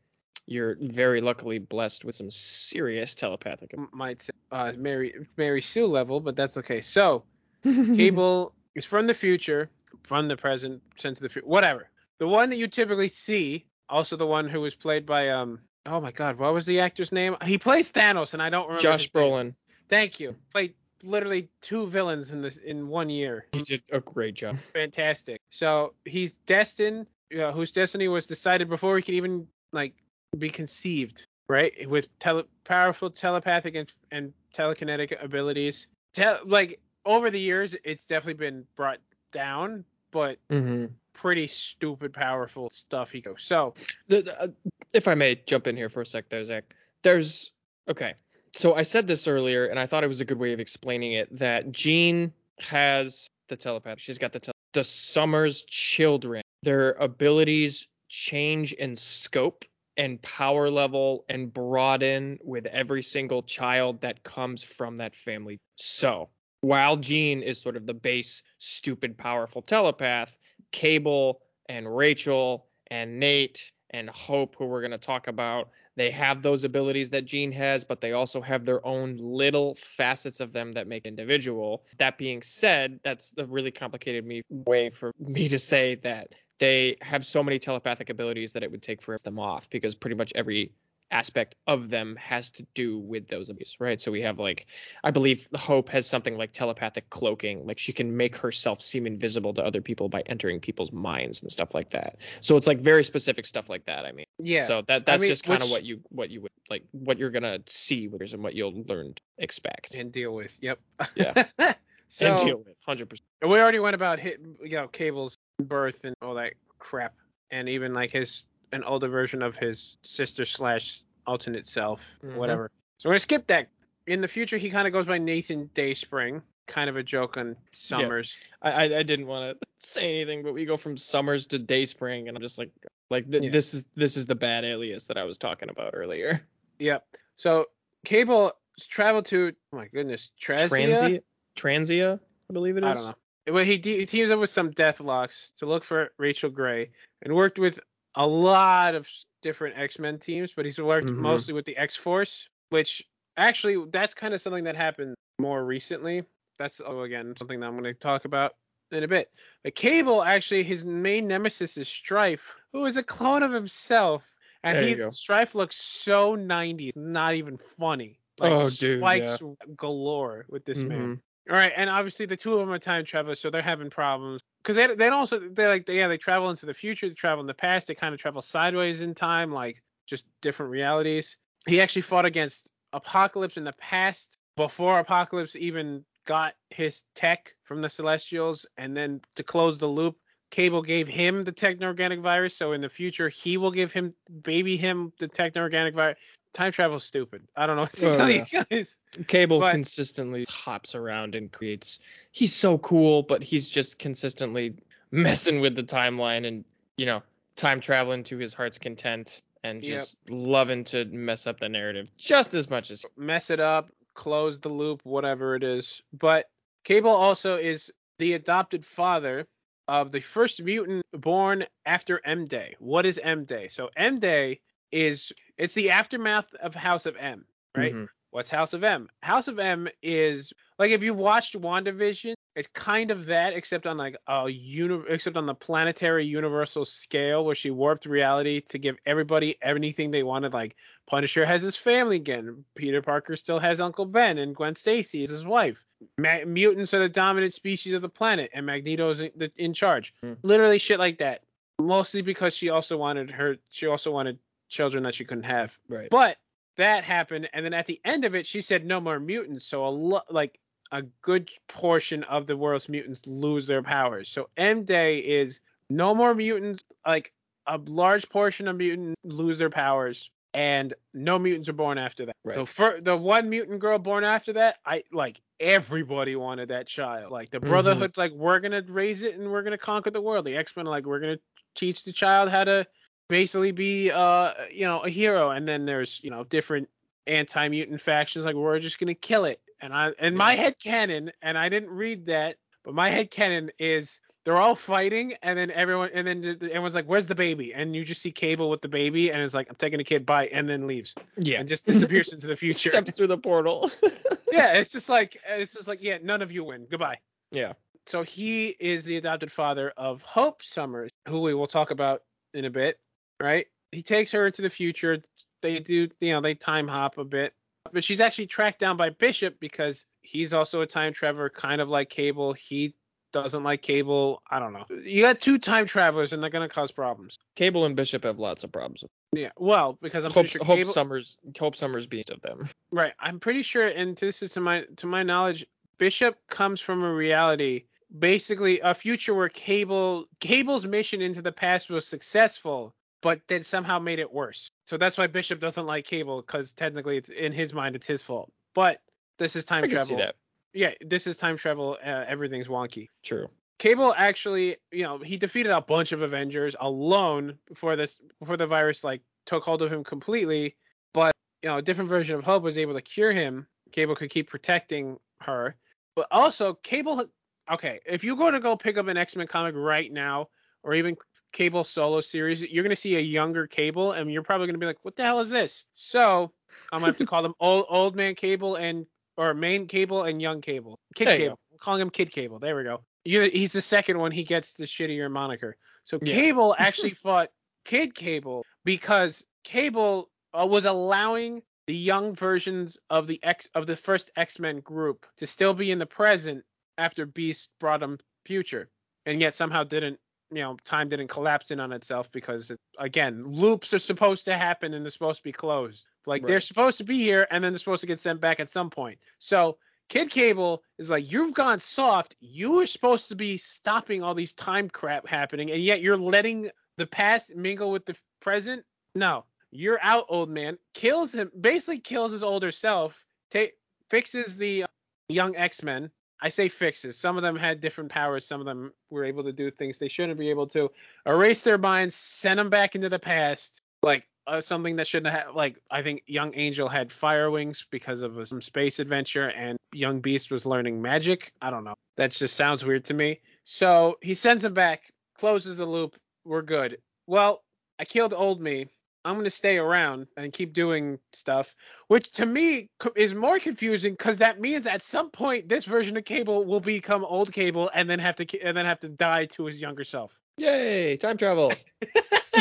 you're very luckily blessed with some serious telepathic. Might say uh, Mary Mary Sue level, but that's okay. So Cable is from the future, from the present, sent to the future, whatever. The one that you typically see, also the one who was played by um. Oh my God, what was the actor's name? He plays Thanos, and I don't remember. Josh his name. Thank you. Played literally two villains in this in one year. he did a great job. Fantastic. So he's destined, uh, whose destiny was decided before he could even like be conceived, right? With tele- powerful telepathic and, and telekinetic abilities. Te- like over the years, it's definitely been brought down, but Mm-hmm. pretty stupid powerful stuff he goes. So the, the- uh, if I may jump in here for a sec, there, Zack. There's okay. So I said this earlier, and I thought it was a good way of explaining it. That Jean has the telepath. She's got the tel- the Summers children. Their abilities change in scope and power level and broaden with every single child that comes from that family. So while Jean is sort of the base, stupid, powerful telepath, Cable and Rachel and Nate and Hope, who we're going to talk about, they have those abilities that Jean has, but they also have their own little facets of them that make individual. That being said, that's a really complicated me way for me to say that they have so many telepathic abilities that it would take for them off because pretty much every aspect of them has to do with those abilities, right? So we have like I believe Hope has something like telepathic cloaking, like she can make herself seem invisible to other people by entering people's minds and stuff like that. So it's like very specific stuff like that. I mean, yeah. so that that's mean, just kind of what you what you would like what you're gonna see with and what you'll learn to expect and deal with. Yep. Yeah. so and deal with. Hundred percent. we already went about hit, you know, Cable's birth and all that crap, and even like his an older version of his sister slash alternate self, Mhm. whatever. So we're gonna skip that. In the future, he kind of goes by Nathan Dayspring, kind of a joke on Summers. I, I I didn't want to say anything, but we go from summers to dayspring, and I'm just like like th- Yeah. this is this is the bad alias that I was talking about earlier. Yep. So Cable traveled to oh my goodness, Trazia. Transia, Transia, I believe it is. I don't know. Well, he, de- he teams up with some Deathlocks to look for Rachel Grey and worked with a lot of different X-Men teams, but he's worked Mhm. mostly with the X-Force, which actually that's kind of something that happened more recently. That's oh again something that I'm going to talk about in a bit. But Cable actually his main nemesis is Strife, who is a clone of himself. And There he. Strife looks so 90s, not even funny. Like Oh, dude, spikes galore with this man. All right, and obviously the two of them are time travelers, so they're having problems because they they also they like they, yeah they travel into the future, they travel in the past, they kind of travel sideways in time, like just different realities. He actually fought against Apocalypse in the past before Apocalypse even got his tech from the Celestials, and then to close the loop, Cable gave him the techno-organic virus, so in the future he will give him baby him the techno-organic virus. Time travel's stupid. I don't know what to Oh, tell yeah. you guys. Cable But- consistently hops around and creates. He's so cool, but he's just consistently messing with the timeline and you know time traveling to his heart's content and Yep. just loving to mess up the narrative just as much as. mess it up, close the loop, whatever it is. But Cable also is the adopted father of the first mutant born after M Day. What is M Day? So M Day is it's the aftermath of House of M, right? Mhm. What's House of M? House of M is like if you've watched WandaVision, it's kind of that, except on like a uni- except on the planetary universal scale, where she warped reality to give everybody anything they wanted. Like Punisher has his family again, Peter Parker still has Uncle Ben, and Gwen Stacy is his wife. Ma- mutants are the dominant species of the planet, and Magneto's in, the- in charge. Hmm. Literally shit like that. Mostly because she also wanted her, she also wanted children that she couldn't have. Right. But that happened, and then at the end of it, she said no more mutants. So a lot, like a good portion of the world's mutants lose their powers. So M Day is no more mutants. Like a large portion of mutants lose their powers, and no mutants are born after that. Right. The fir- the one mutant girl born after that, I like everybody wanted that child. Like the Mhm. Like we're gonna raise it and we're gonna conquer the world. The X Men are like we're gonna teach the child how to basically be uh you know a hero and then there's you know different anti-mutant factions like we're just gonna kill it and i and my head canon and i didn't read that but my head canon is they're all fighting and then everyone and then everyone's like where's the baby and you just see cable with the baby and it's like i'm taking a kid by," and then leaves Yeah. and just disappears into the future Steps through the portal. yeah it's just like it's just like yeah none of you win goodbye yeah. so he is the adopted father of Hope Summers, who we will talk about in a bit, right? He takes her into the future. They do, you know, they time hop a bit, but she's actually tracked down by Bishop because he's also a time traveler, kind of like Cable. He doesn't like Cable. I don't know. You got two time travelers, and they're gonna cause problems. Cable and Bishop have lots of problems. Yeah, well, because I'm Hope, pretty sure Hope Cable, Summers, Hope Summers beast of them. Right. I'm pretty sure, and this is to my to my knowledge, Bishop comes from a reality, basically a future where Cable Cable's mission into the past was successful, but then somehow made it worse. So that's why Bishop doesn't like Cable, because technically it's in his mind it's his fault. But this is time I can travel. see that. Yeah, this is time travel. Uh, everything's wonky. True. Cable actually, you know, he defeated a bunch of Avengers alone before this before the virus like took hold of him completely. But you know, a different version of Hope was able to cure him. Cable could keep protecting her. But also, Cable. Okay, if you go to go pick up an X Men comic right now, or even Cable solo series, you're gonna see a younger Cable, and you're probably gonna be like, "What the hell is this?" So I'm gonna have to call them old old man Cable and or main Cable and young Cable. Kid There Cable. I'm calling him Kid Cable. There we go. He's the second one. He gets the shittier moniker. So Yeah. Cable actually fought Kid Cable because Cable uh, was allowing the young versions of the X of the first X-Men group to still be in the present after Beast brought them future, and yet somehow didn't. You know, time didn't collapse in on itself because, it, again, loops are supposed to happen and they're supposed to be closed. Like they're supposed to be here and then they're supposed to get sent back at some point. So Kid Cable is like, you've gone soft. You were supposed to be stopping all these time crap happening, and yet you're letting the past mingle with the present. No, you're out, old man. Kills him, basically kills his older self. Ta- fixes the uh, young X Men. I say fixes. Some of them had different powers. Some of them were able to do things they shouldn't be able to. Erase their minds, send them back into the past. Like uh, something that shouldn't have. Like I think Young Angel had fire wings because of some space adventure, and Young Beast was learning magic. I don't know. That just sounds weird to me. So he sends him back, closes the loop. We're good. Well, I killed old me. I'm gonna stay around and keep doing stuff, which to me is more confusing because that means at some point this version of Cable will become old Cable and then have to and then have to die to his younger self. Yay, time travel.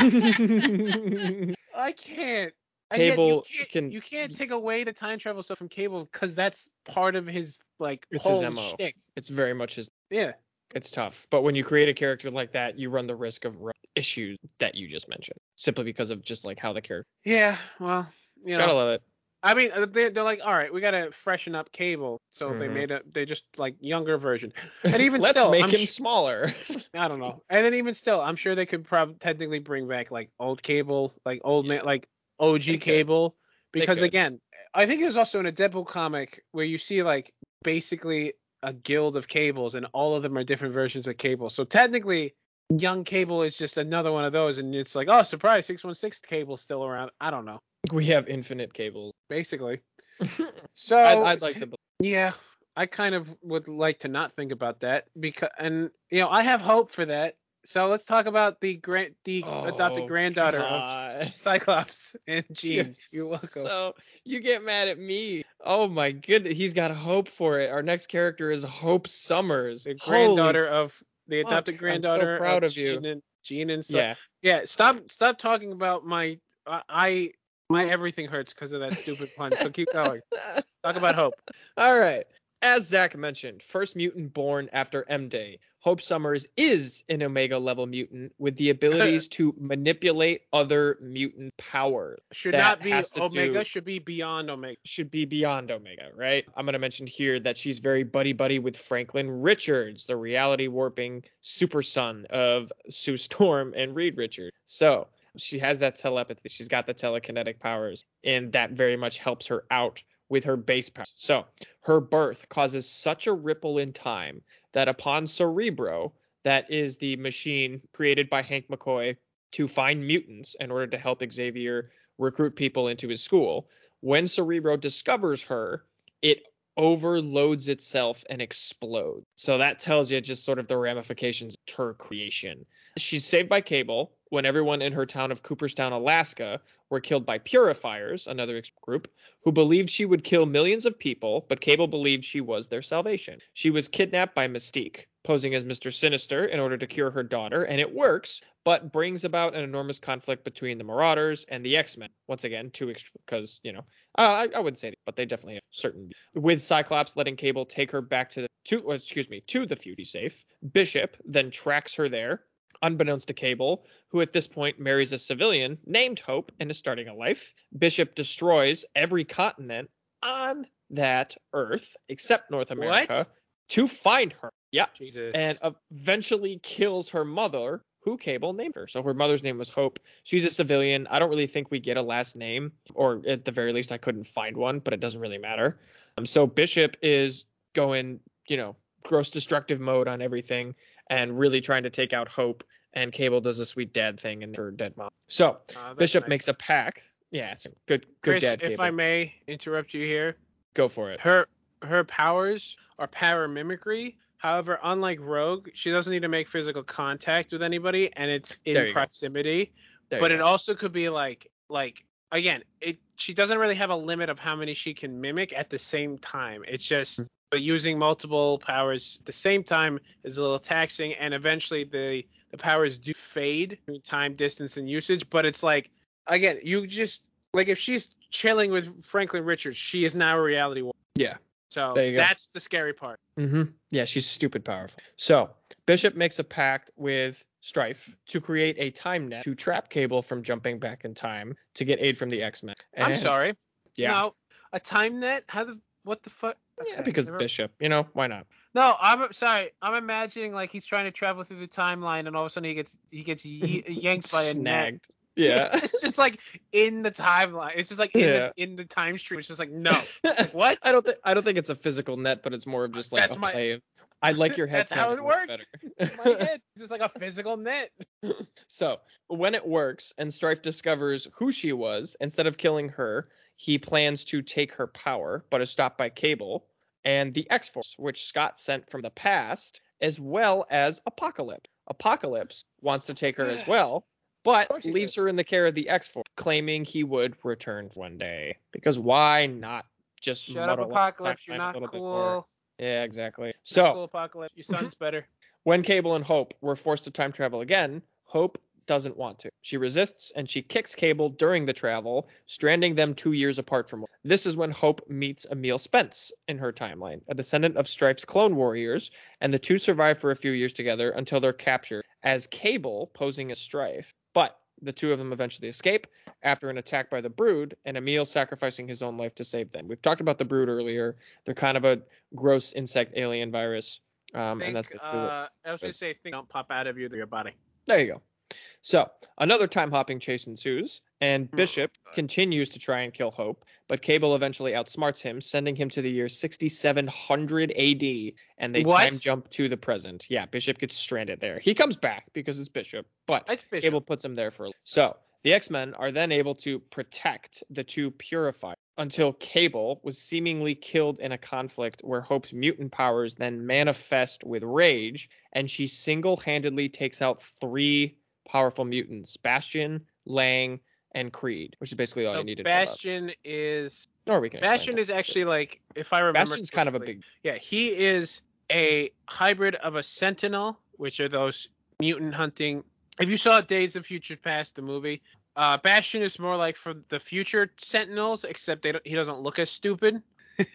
I can't. Cable you can't, can- you can't take away the time travel stuff from Cable because that's part of his like It's whole his MO. shtick. it's very much his Yeah. It's tough. But when you create a character like that, you run the risk of issues that you just mentioned, simply because of just like how the character. Yeah. Well, you know. Gotta love it. I mean, uh, they, they're like, all right, we gotta freshen up Cable, so they Mhm. made a, they just like younger version. And even Let's still, make I'm him sh- smaller. I don't know. And then even still, I'm sure they could probably technically bring back like old Cable, like old man, like OG They. Cable, They because again, I think there's also in a Deadpool comic where you see like basically a guild of Cables, and all of them are different versions of Cable. So technically, young Cable is just another one of those, and it's like, oh, surprise, 616 Cable's still around. I don't know, we have infinite cables. basically. So I'd, I'd like to. Yeah, I kind of would like to not think about that because, and you know, I have hope for that. So let's talk about the grand, the adopted Oh, granddaughter of Cyclops and You're Jean. You're welcome. So you get mad at me. Oh my goodness, he's got hope for it. Our next character is Hope Summers. the Holy granddaughter of the fuck, adopted I'm so granddaughter proud of of you. Jean and Jean and Cy- Yeah. yeah. Stop, stop talking about my, I, I my everything hurts because of that stupid pun. So keep going. Talk about hope. All right. As Zack mentioned, first mutant born after M Day, Hope Summers is an Omega level mutant with the abilities to manipulate other mutant powers. Should not be Omega. do- Should be beyond Omega. Should be beyond Omega, right? I'm going to mention here that she's very buddy buddy with Franklin Richards, the reality warping super son of Sue Storm and Reed Richards. So she has that telepathy. She's got the telekinetic powers, and that very much helps her out with her base power. So her birth causes such a ripple in time that upon Cerebro, that is the machine created by Hank McCoy to find mutants in order to help Xavier recruit people into his school. When Cerebro discovers her, it overloads itself and explodes. So that tells you just sort of the ramifications of her creation. She's saved by Cable when everyone in her town of Cooperstown, Alaska, were killed by purifiers, another group, who believed she would kill millions of people, but Cable believed she was their salvation. She was kidnapped by Mystique, posing as Mr. Sinister in order to cure her daughter, and it works, but brings about an enormous conflict between the Marauders and the X-Men. Once again, two because you know, uh, I, I wouldn't say, that, but they definitely have certain. With Cyclops letting Cable take her back to the to, excuse me, to the Futy safe. Bishop then tracks her there, unbeknownst to Cable, who at this point marries a civilian named Hope and is starting a life. Bishop destroys every continent on that Earth except North America What? to find her. Yeah. Jesus. And eventually kills her mother, who Cable named her. So her mother's name was Hope. She's a civilian. I don't really think we get a last name, or at the very least, I couldn't find one, but it doesn't really matter. Um, so Bishop is going, you know, gross destructive mode on everything and really trying to take out Hope. And Cable does a sweet dad thing and her dead mom. So Uh, Bishop nice. makes a pact. Yeah, it's good, good Chris, dad. if I may interrupt you here, Go for it. her her powers are power mimicry. However, unlike Rogue, she doesn't need to make physical contact with anybody, and it's in proximity. But it go. also could be like like again, it she doesn't really have a limit of how many she can mimic at the same time. It's just Mm. But using multiple powers at the same time is a little taxing, and eventually the the powers do fade through time, distance, and usage. But it's like again, you just like if she's chilling with Franklin Richards, she is now a reality warrior. Yeah. So There you go. that's the scary part. hmm Yeah, she's stupid powerful. So Bishop makes a pact with Strife to create a time net to trap Cable from jumping back in time to get aid from the X Men. I'm sorry. Yeah. No, a time net? How the what the fuck? Yeah, Okay, because never- Bishop, you know, why not? No, I'm sorry. I'm imagining like he's trying to travel through the timeline, and all of a sudden he gets he gets ye- yanked by a net. Snagged. Yeah. it's just like in the timeline. It's just like in Yeah. the, in the time stream. It's just like no. Like, what? I don't think I don't think it's a physical net, but it's more of just like That's a my- play. I like your head. That's how it worked. My head, it's just like a physical net. So when it works and Strife discovers who she was, instead of killing her, he plans to take her power, but is stopped by Cable and the X Force, which Scott sent from the past, as well as Apocalypse. Apocalypse wants to take her as well, but he leaves does. her in the care of the X Force, claiming he would return one day. Because why not just Shut up, Apocalypse. You're not little bit more? cool. Yeah, exactly. So cool, Apocalypse. Your son's mm-hmm. better. when Cable and Hope were forced to time travel again, Hope doesn't want to. She resists and she kicks Cable during the travel, stranding them two years apart from. This is when Hope meets Emil Spence in her timeline, a descendant of Strife's clone warriors, and the two survive for a few years together until they're captured as Cable posing as Strife. But the two of them eventually escape after an attack by the Brood, and Emil sacrificing his own life to save them. We've talked about the Brood earlier. They're kind of a gross insect alien virus. Um, Think, and that's basically what uh, I was gonna say, think don't pop out of you, your body. there you go. So another time hopping chase ensues, and Oh, Bishop God. continues to try and kill Hope, but Cable eventually outsmarts him, sending him to the year 6700 AD, and they What? time jump to the present. Yeah, Bishop gets stranded there. He comes back because it's Bishop, but Bishop. Cable puts him there for. So the X Men are then able to protect the two Purifiers until Cable was seemingly killed in a conflict where Hope's mutant powers then manifest with rage, and she single handedly takes out three powerful mutants Bastion, Lang, and Creed, which is basically all So you needed to know about. Bastion is Or we can Bastion is actually like if I remember. Bastion's kind of a big. Yeah, he is a hybrid of a Sentinel, which are those mutant hunting. If you saw Days of Future Past, the movie, uh, Bastion is more like for the future Sentinels, except they don't, he doesn't look as stupid.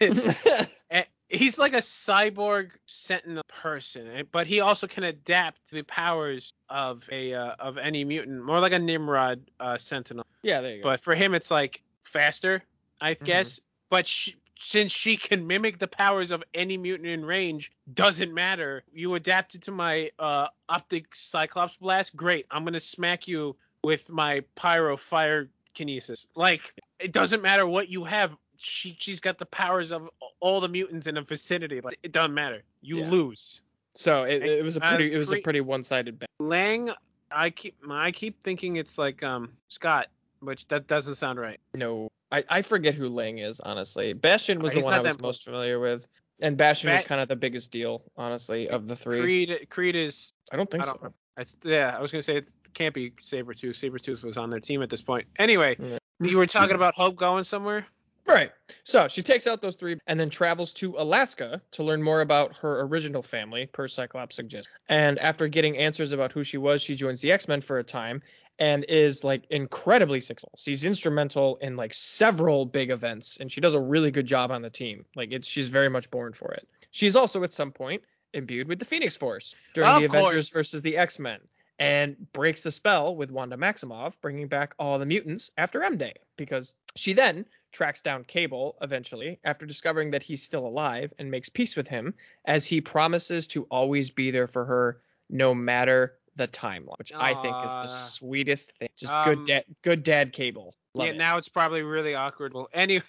He's like a cyborg Sentinel person, eh, but he also can adapt to the powers of a uh, of any mutant, more like a Nimrod uh, Sentinel. yeah, there you go. But for him, it's like faster, I Mhm. guess. But she, since she can mimic the powers of any mutant in range, doesn't matter. You adapted to my uh, optic Cyclops blast. Great. I'm gonna smack you with my pyro fire kinesis. Like it doesn't matter what you have. She she's got the powers of all the mutants in the vicinity. Like it doesn't matter. You Yeah. lose. so it, it was a pretty it was a pretty one sided bet. Lang, I keep I keep thinking it's like um Scott, which that doesn't sound right. No, I, I forget who Lang is honestly. Bastion was Uh, the one I was most familiar with, and Bastion was Ba- kind of the biggest deal honestly of the three. Creed Creed is I don't think I don't so. It's, yeah, I was gonna say it can't be Sabretooth. Sabretooth was on their team at this point. Anyway, Yeah. you were talking about Hope going somewhere. Right. So she takes out those three and then travels to Alaska to learn more about her original family, per Cyclops suggests. And after getting answers about who she was, she joins the X Men for a time and is like incredibly successful. She's instrumental in like several big events and she does a really good job on the team. Like it's she's very much born for it. She's also at some point imbued with the Phoenix Force during Of the Avengers versus the X Men. And breaks the spell with Wanda Maximoff, bringing back all the mutants after M Day, because she then tracks down Cable eventually after discovering that he's still alive and makes peace with him as he promises to always be there for her no matter the timeline, which I think is the sweetest thing. Just Um, good dad, good dad Cable. Love yeah, it. now it's probably really awkward. Well, anyway,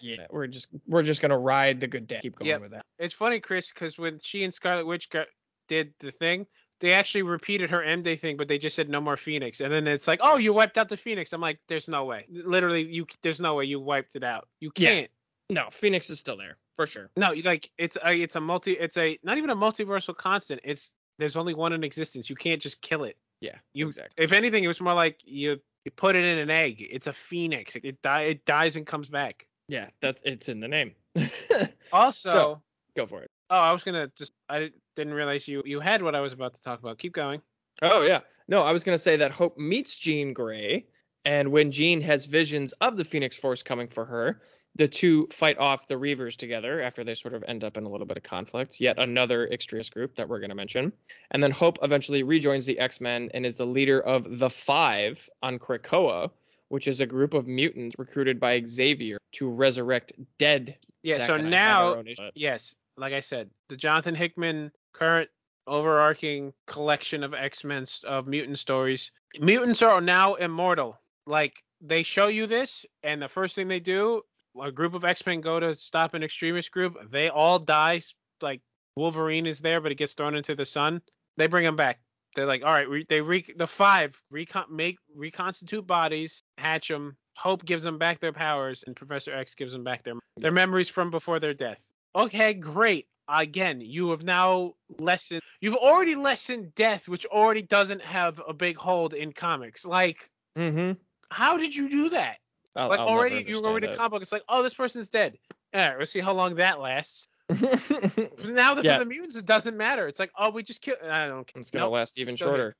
yeah, we're just we're just gonna ride the good dad. Keep going Yep. with that. it's funny, Chris, because when she and Scarlet Witch got, did the thing, they actually repeated her M Day thing, but they just said no more Phoenix, and then it's like, oh, you wiped out the Phoenix. I'm like, there's no way. Literally, you there's no way you wiped it out. You can't. No, Phoenix is still there for sure. No, like it's a it's a multi it's a not even a multiversal constant. It's there's only one in existence. You can't just kill it. Yeah, You exactly. if anything, it was more like you you put it in an egg. It's a phoenix. It, it die it dies and comes back. Yeah, that's it's in the name. Also, So- Go for it. Oh, I was gonna just I didn't realize you you had what I was about to talk about. Keep going. Oh yeah. No, I was gonna say that Hope meets Jean Grey, and when Jean has visions of the Phoenix Force coming for her, the two fight off the Reavers together after they sort of end up in a little bit of conflict. Yet another extremist group that we're gonna mention. And then Hope eventually rejoins the X-Men and is the leader of the Five on Krakoa, which is a group of mutants recruited by Xavier to resurrect dead. Yeah. Zack so and I have our now, yes, like I said, the Jonathan Hickman current overarching collection of X-Men of mutant stories. Mutants are now immortal. Like they show you this, and the first thing they do, a group of X-Men go to stop an extremist group. They all die. Like Wolverine is there, but it gets thrown into the sun. They bring him back. They're like, all right, re- they re- the five recon- make reconstitute bodies, hatch them. Hope gives them back their powers, and Professor X gives them back their their memories from before their death. Okay, great. again, you have now lessened. You've already lessened death, which already doesn't have a big hold in comics. Like, Mm-hmm. how did you do that? I'll, like I'll already, you already understand comic book. It's like, oh, this person's dead. All right, let's see how long that lasts. Now that Yeah. for the mutants, it doesn't matter. It's like, oh, we just killed. I don't care. it's gonna Nope. last even still here. shorter.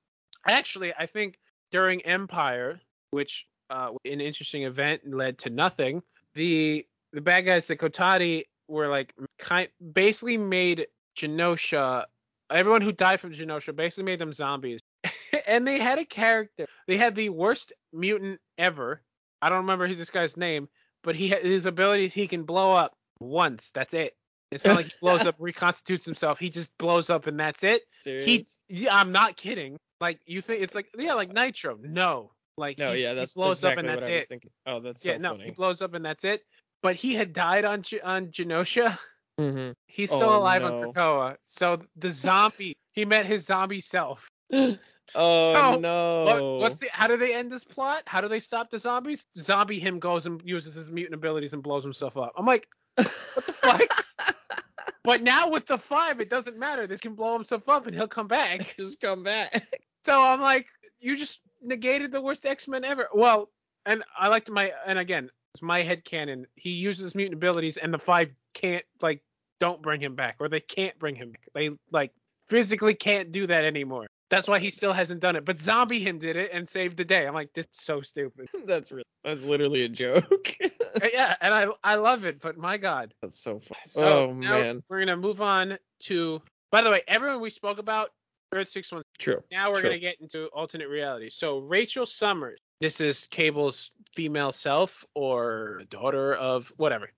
Actually, I think during Empire, which uh, an interesting event led to nothing, the the bad guys, the Cotati, were like kind basically made Genosha. Everyone who died from Genosha basically made them zombies, and they had a character. They had the worst mutant ever. I don't remember his this guy's name, but he his abilities. He can blow up once. That's it. It's not like he blows up, reconstitutes himself. He just blows up, and that's it. He, yeah, I'm not kidding. Like you think it's like yeah, like Nitro. No, like No, he, yeah, he that's blows exactly up and that's it. thinking. Oh, that's yeah, so no, he blows up and that's it. But he had died on on Genosha. Mm-hmm. He's still Oh, alive on no. Krakoa. So the zombie, he met his zombie self. oh So, no. What, what's the? How do they end this plot? How do they stop the zombies? Zombie him goes and uses his mutant abilities and blows himself up. I'm like, what the fuck? but now with the five, it doesn't matter. This can blow himself up and he'll come back. Just come back. So I'm like, you just negated the worst X Men ever. Well, and I liked my and again, it's my head canon. He uses mutant abilities, and the five can't like don't bring him back, or they can't bring him back. They like physically can't do that anymore. That's why he still hasn't done it. But Zombie him did it and saved the day. I'm like, this is so stupid. that's really that's literally a joke. Uh, yeah, and I I love it, but my God. that's so funny. So oh man. we're gonna move on to. By the way, everyone we spoke about, Earth six one True. Now we're True. gonna get into alternate reality. So Rachel Summers, this is Cable's female self or daughter of whatever,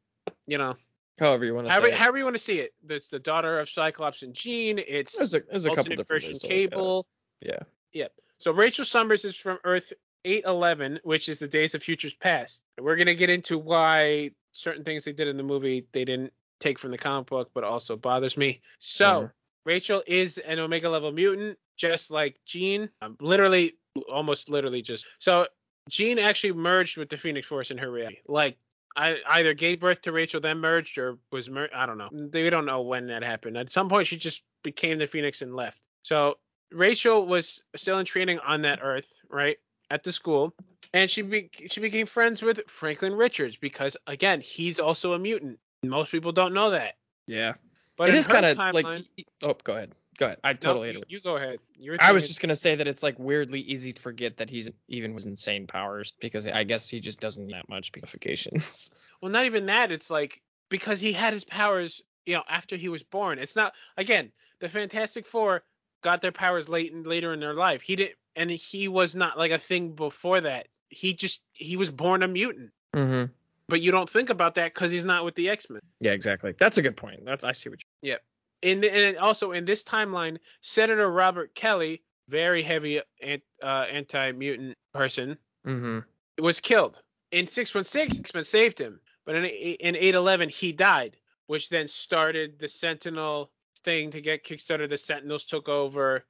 you know, However you want to say however, it. however you want to see it. It's the daughter of Cyclops and Jean. It's There's a there's a couple different version ways to look at. Cable. Yeah. Yep. So Rachel Summers is from Earth 811, which is the Days of Futures Past. We're gonna get into why certain things they did in the movie they didn't take from the comic book, but also bothers me. So Mhm. Rachel is an Omega level mutant, just like Jean. Um, literally, almost literally, just so Jean actually merged with the Phoenix Force in her reality. Like, I either gave birth to Rachel, then merged, or was mer- I don't know. They don't know when that happened. At some point, she just became the Phoenix and left. So Rachel was still in training on that Earth, right, at the school, and she be- she became friends with Franklin Richards because again, he's also a mutant. Most people don't know that. Yeah. But it is kind of like oh go ahead. Go ahead. I no, totally you, you go ahead. You were I was just gonna say that it's like weirdly easy to forget that he's even with insane powers because I guess he just doesn't that much beautifications. well, not even that. It's like because he had his powers, you know, after he was born. It's not again the Fantastic Four got their powers late and later in their life. He didn't, and he was not like a thing before that. He just he was born a mutant. mm-hmm. But you don't think about that because he's not with the X Men. Yeah, exactly. That's a good point. That's I see what you. In the, and also in this timeline, Senator Robert Kelly, very heavy uh, anti-mutant person, Mm-hmm. was killed. In 616, X-Men saved him, but in in 811 he died, which then started the Sentinel thing to get kickstarted. The Sentinels took over.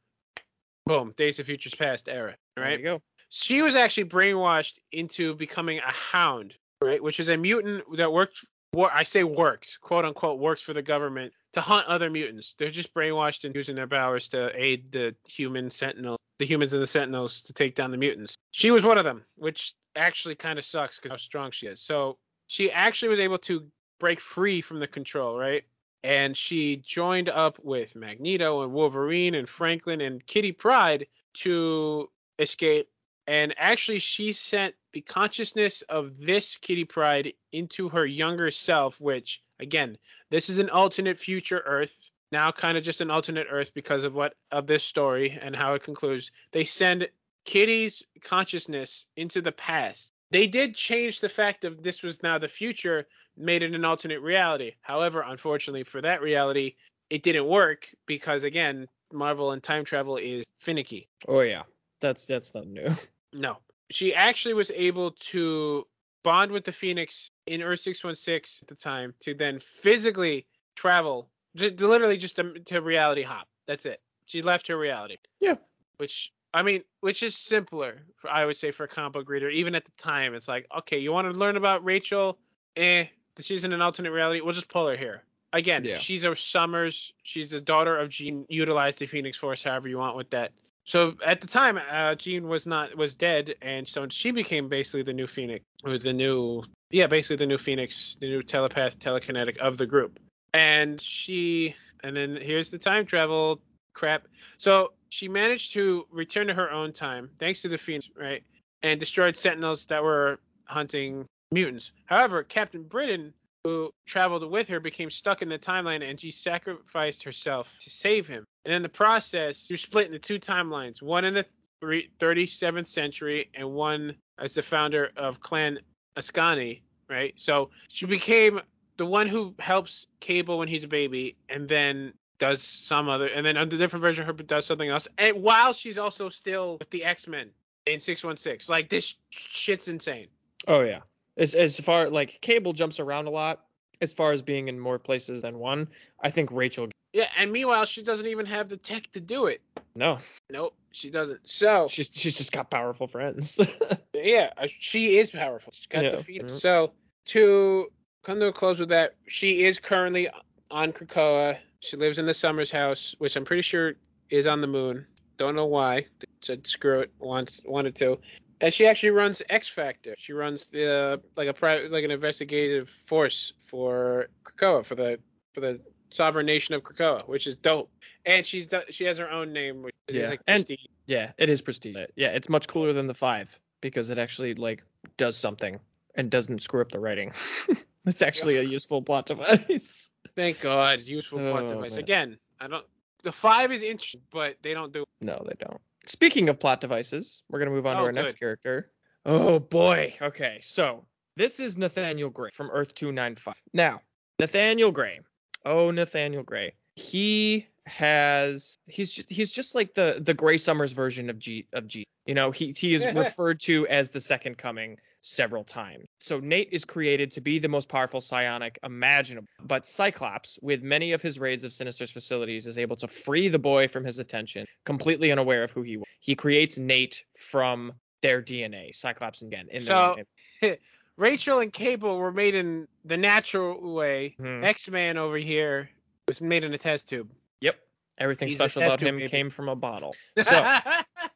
Boom, Days of Futures Past era. Right. There you go. She was actually brainwashed into becoming a Hound, right, which is a mutant that worked. I say works, quote unquote, works for the government to hunt other mutants. They're just brainwashed and using their powers to aid the human Sentinel, the humans and the Sentinels to take down the mutants. She was one of them, which actually kind of sucks because how strong she is. So she actually was able to break free from the control, right? And she joined up with Magneto and Wolverine and Franklin and Kitty Pryde to escape. And actually, she sent the consciousness of this Kitty Pryde into her younger self, which, again, this is an alternate future Earth. Now, kind of just an alternate Earth because of what of this story and how it concludes. They send Kitty's consciousness into the past. They did change the fact of this was now the future, made it an alternate reality. However, unfortunately for that reality, it didn't work because again, Marvel and time travel is finicky. Oh yeah. That's that's not new. No. She actually was able to bond with the Phoenix in Earth 616 at the time to then physically travel, j- literally just to, to reality hop. That's it. She left her reality. Yeah. Which, I mean, which is simpler, for, I would say, for a combo reader. Even at the time, it's like, okay, you want to learn about Rachel? Eh, she's in an alternate reality. We'll just pull her here. again, Yeah. she's a Summers. She's the daughter of Jean. Utilize the Phoenix Force however you want with that. So at the time, uh, Jean was not was dead, and so she became basically the new Phoenix, or the new yeah, basically the new Phoenix, the new telepath, telekinetic of the group. And she, and then here's the time travel crap. So she managed to return to her own time, thanks to the Phoenix, right? And destroyed Sentinels that were hunting mutants. However, Captain Britain, who traveled with her, became stuck in the timeline, and she sacrificed herself to save him. And in the process, you're split into two timelines: one in the 37th century, and one as the founder of Clan Askani, right? So she became the one who helps Cable when he's a baby, and then does some other, and then under different version of her does something else, and while she's also still with the X Men in 616. Like this shit's insane. Oh yeah. As as far like Cable jumps around a lot. As far as being in more places than one, I think Rachel. Yeah, and meanwhile she doesn't even have the tech to do it. No, Nope, she doesn't. So she's she's just got powerful friends. yeah, uh, she is powerful. She's got Yeah. defeated. Mhm. So to come to a close with that, she is currently on Krakoa. She lives in the Summers house, which I'm pretty sure is on the moon. Don't know why. Said screw it. Wants wanted to. And she actually runs X Factor. She runs the like a private like an investigative force for Krakoa for the for the sovereign nation of Krakoa, which is dope. And she's she has her own name, which is Yeah, like and- Prestige. yeah, it is prestige. Yeah, it's much cooler than the five because it actually like does something and doesn't screw up the writing. it's actually a useful plot device. Thank God, useful plot Oh, device. man. Again, I don't. The five is interesting, but they don't do. No, they don't. Speaking of plot devices, we're gonna move on to Oh, our next good. character. Oh boy. Okay, so this is Nathaniel Grey from Earth 295. Now, Nathaniel Grey. Oh, Nathaniel Grey. He has he's just, he's just like the the Grey Summers version of G of G. You know, he he is referred to as the second coming several times. So Nate is created to be the most powerful psionic imaginable, but Cyclops, with many of his raids of Sinister's facilities, is able to free the boy from his attention, completely unaware of who he was. He creates Nate from their DNA, Cyclops again. In So- the Rachel and Cable were made in the natural way. Mhm. X Man over here was made in a test tube. Yep. Everything He's special about him baby. came from a bottle. So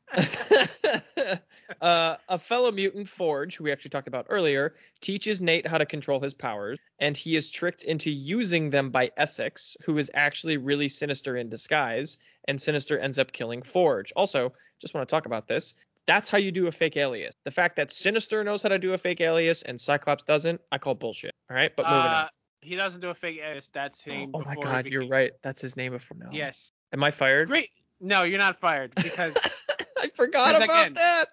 uh, a fellow mutant, Forge, who we actually talked about earlier, teaches Nate how to control his powers, and he is tricked into using them by Essex, who is actually really Sinister in disguise, and Sinister ends up killing Forge. Also, just want to talk about this. That's how you do a fake alias. The fact that Sinister knows how to do a fake alias and Cyclops doesn't, I call bullshit. All right, but moving Uh, on. he doesn't do a fake alias. That's him. name. Oh my god, you're right. That's his name before now. Yes. Am I fired? Great. No, you're not fired because I forgot about again, that.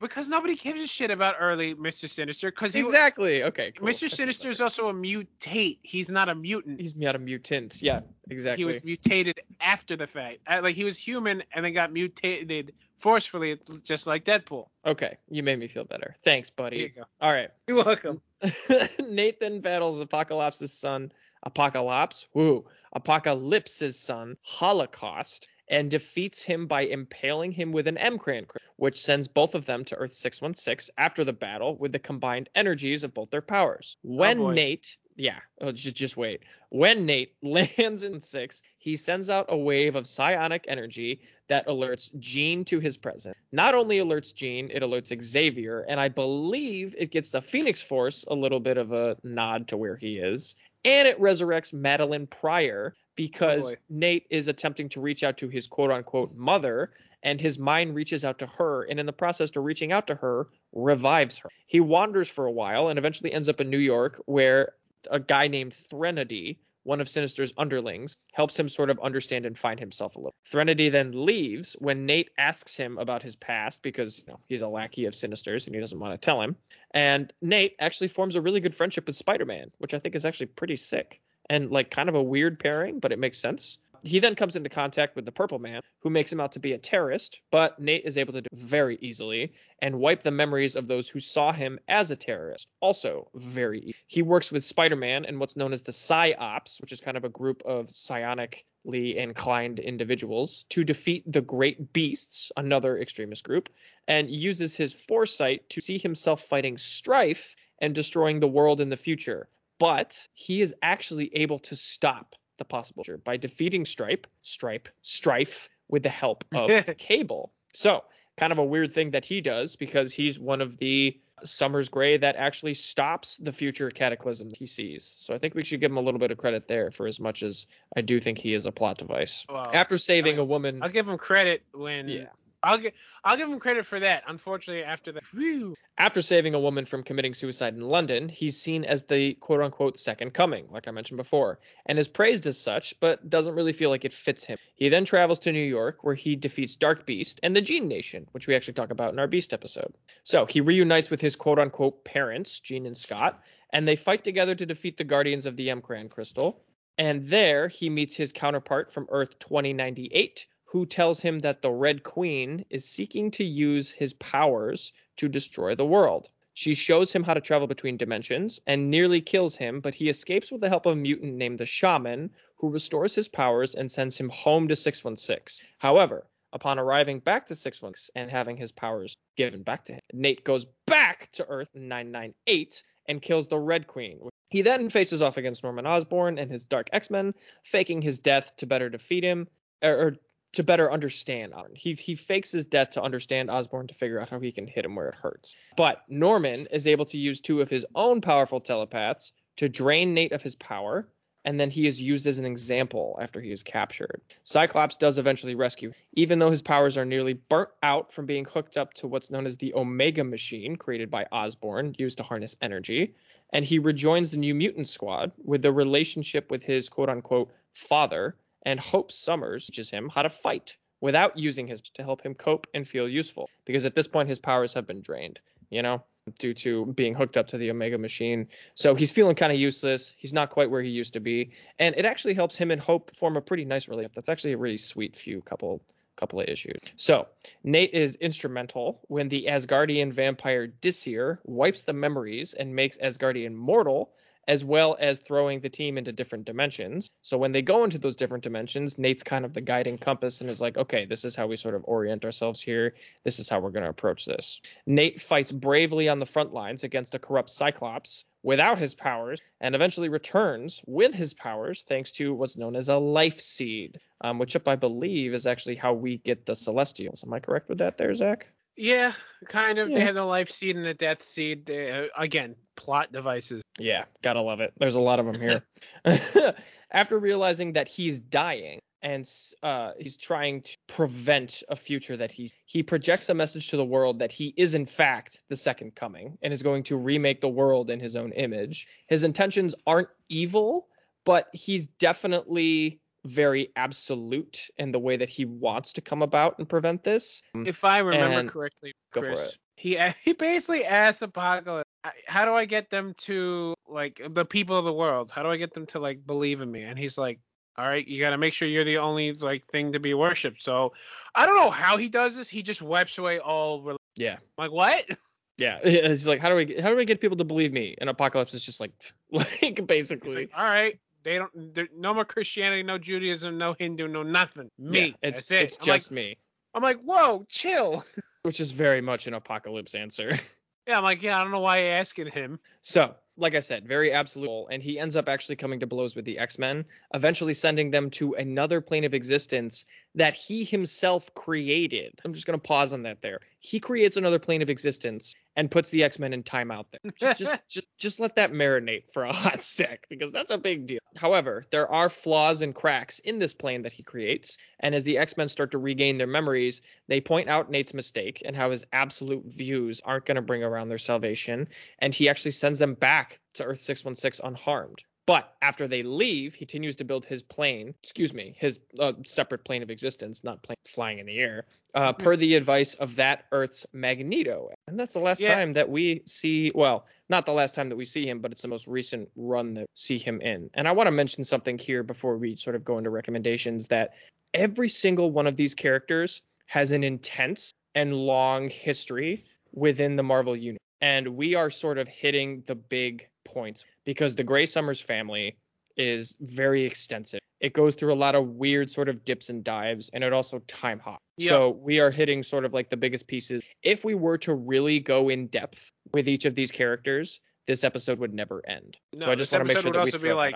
because nobody gives a shit about early Mr. Sinister because Exactly. Okay. Cool. Mr. Sinister is also a mutate. He's not a mutant. He's not a mutant. Yeah. Exactly. He was mutated after the fact. Uh, Like he was human and then got mutated forcefully, it's just like Deadpool. Okay. You made me feel better. Thanks, buddy. go. All right. You're welcome. Nathan battles Apocalypse's son, Apocalypse, woo, Apocalypse's son, Holocaust, and defeats him by impaling him with an M'Kraan, which sends both of them to Earth 616 after the battle with the combined energies of both their powers. Oh, when boy. Nate, yeah, oh, just, just wait. When Nate lands in six, he sends out a wave of psionic energy that alerts Jean to his presence. Not only alerts Jean, it alerts Xavier, and I believe it gets the Phoenix Force a little bit of a nod to where he is. And it resurrects Madelyne Pryor Oh, because Oh. Nate is attempting to reach out to his quote unquote mother, and his mind reaches out to her, and in the process to reaching out to her, revives her. He wanders for a while and eventually ends up in New York, where a guy named Threnody, one of Sinister's underlings, helps him sort of understand and find himself a little. Threnody then leaves when Nate asks him about his past because you know, he's a lackey of Sinister's and he doesn't want to tell him. And Nate actually forms a really good friendship with Spider-Man, which I think is actually pretty sick and like kind of a weird pairing, but it makes sense. He then comes into contact with the Purple Man, who makes him out to be a terrorist, but Nate is able to do very easily and wipe the memories of those who saw him as a terrorist. Also, very easy. He works with Spider-Man and what's known as the Psy-Ops, which is kind of a group of psionically inclined individuals, to defeat the Great Beasts, another extremist group, and uses his foresight to see himself fighting Strife and destroying the world in the future. But he is actually able to stop the possible future by defeating Stripe, Stripe, Strife with the help of Cable. So, kind of a weird thing that he does because he's one of the Summers Grey that actually stops the future cataclysm he sees. So I think we should give him a little bit of credit there for as much as I do think he is a plot device. Well, After saving I mean, a woman. I'll give him credit when Yeah. I'll give I'll give him credit for that. Unfortunately, after that, whew, After saving a woman from committing suicide in London, he's seen as the quote unquote second coming, like I mentioned before, and is praised as such, but doesn't really feel like it fits him. He then travels to New York, where he defeats Dark Beast and the Gene Nation, which we actually talk about in our Beast episode. So he reunites with his quote unquote parents, Jean and Scott, and they fight together to defeat the Guardians of the M'Kraan Crystal. And there he meets his counterpart from Earth 2098, who tells him that the Red Queen is seeking to use his powers to destroy the world. She shows him how to travel between dimensions and nearly kills him, but he escapes with the help of a mutant named the Shaman, who restores his powers and sends him home to 616. However, upon arriving back to 616 and having his powers given back to him, Nate goes back to Earth 998 and kills the Red Queen. He then faces off against Norman Osborn and his Dark X-Men, faking his death to better defeat him, or, or to better understand. He he fakes his death to understand Osborn to figure out how he can hit him where it hurts. But Norman is able to use two of his own powerful telepaths to drain Nate of his power, and then he is used as an example after he is captured. Cyclops does eventually rescue, even though his powers are nearly burnt out from being hooked up to what's known as the Omega machine created by Osborn, used to harness energy. And he rejoins the New Mutant Squad with the relationship with his quote unquote father, and Hope Summers teaches him how to fight without using his to help him cope and feel useful. Because at this point his powers have been drained, you know, due to being hooked up to the Omega machine. So he's feeling kind of useless. He's not quite where he used to be. And it actually helps him and Hope form a pretty nice relationship. That's actually a really sweet few couple couple of issues. So Nate is instrumental when the Asgardian vampire Disir wipes the memories and makes Asgardian mortal as well as throwing the team into different dimensions. So when they go into those different dimensions, Nate's kind of the guiding compass and is like, okay, this is how we sort of orient ourselves here. This is how we're going to approach this. Nate fights bravely on the front lines against a corrupt Cyclops without his powers and eventually returns with his powers thanks to what's known as a life seed, um, which I believe is actually how we get the Celestials. Am I correct with that there, Zack? Yeah, kind of. They Yeah. have the life seed and the death seed. They, uh, again, plot devices. Yeah, gotta love it. There's a lot of them here. After realizing that he's dying and uh, he's trying to prevent a future that he's, he projects a message to the world that he is in fact the second coming and is going to remake the world in his own image. His intentions aren't evil, but he's definitely very absolute in the way that he wants to come about and prevent this. If I remember And- correctly, Chris, he he basically asks Apocalypse, "How do I get them to like the people of the world? How do I get them to like believe in me?" And he's like, "All right, you got to make sure you're the only like thing to be worshipped." So I don't know how he does this. He just wipes away all. rel- Yeah. I'm like what? Yeah, it's like how do we how do we get people to believe me? And Apocalypse is just like like basically like, all right. They don't. there- No more Christianity, no Judaism, no Hindu, no nothing. Me. Yeah, it's That's it. it's just like, me, I'm like, whoa, chill. which is very much an apocalypse answer. Yeah, I'm like, yeah, I don't know why you're asking him. so, like I said, very absolute, and he ends up actually coming to blows with the X-Men, eventually sending them to another plane of existence that he himself created. I'm just gonna pause on that there. He creates another plane of existence and puts the X-Men in timeout there. Just, just, just, just let that marinate for a hot sec because that's a big deal. However, there are flaws and cracks in this plane that he creates, and as the X-Men start to regain their memories, they point out Nate's mistake and how his absolute views aren't going to bring around their salvation, and he actually sends them back to Earth 616 unharmed. But after they leave, he continues to build his plane, excuse me, his uh, separate plane of existence, not plane flying in the air, uh, per the advice of that Earth's Magneto. And that's the last Yeah. time that we see, well, not the last time that we see him, but it's the most recent run that we see him in. And I want to mention something here before we sort of go into recommendations that every single one of these characters has an intense and long history within the Marvel universe. And we are sort of hitting the big points because the Grey Summers family is very extensive. It goes through a lot of weird sort of dips and dives, and it also time hops. Yep. So we are hitting sort of like the biggest pieces. If we were to really go in depth with each of these characters, this episode would never end. No, so I just want to make sure that we be throw that like-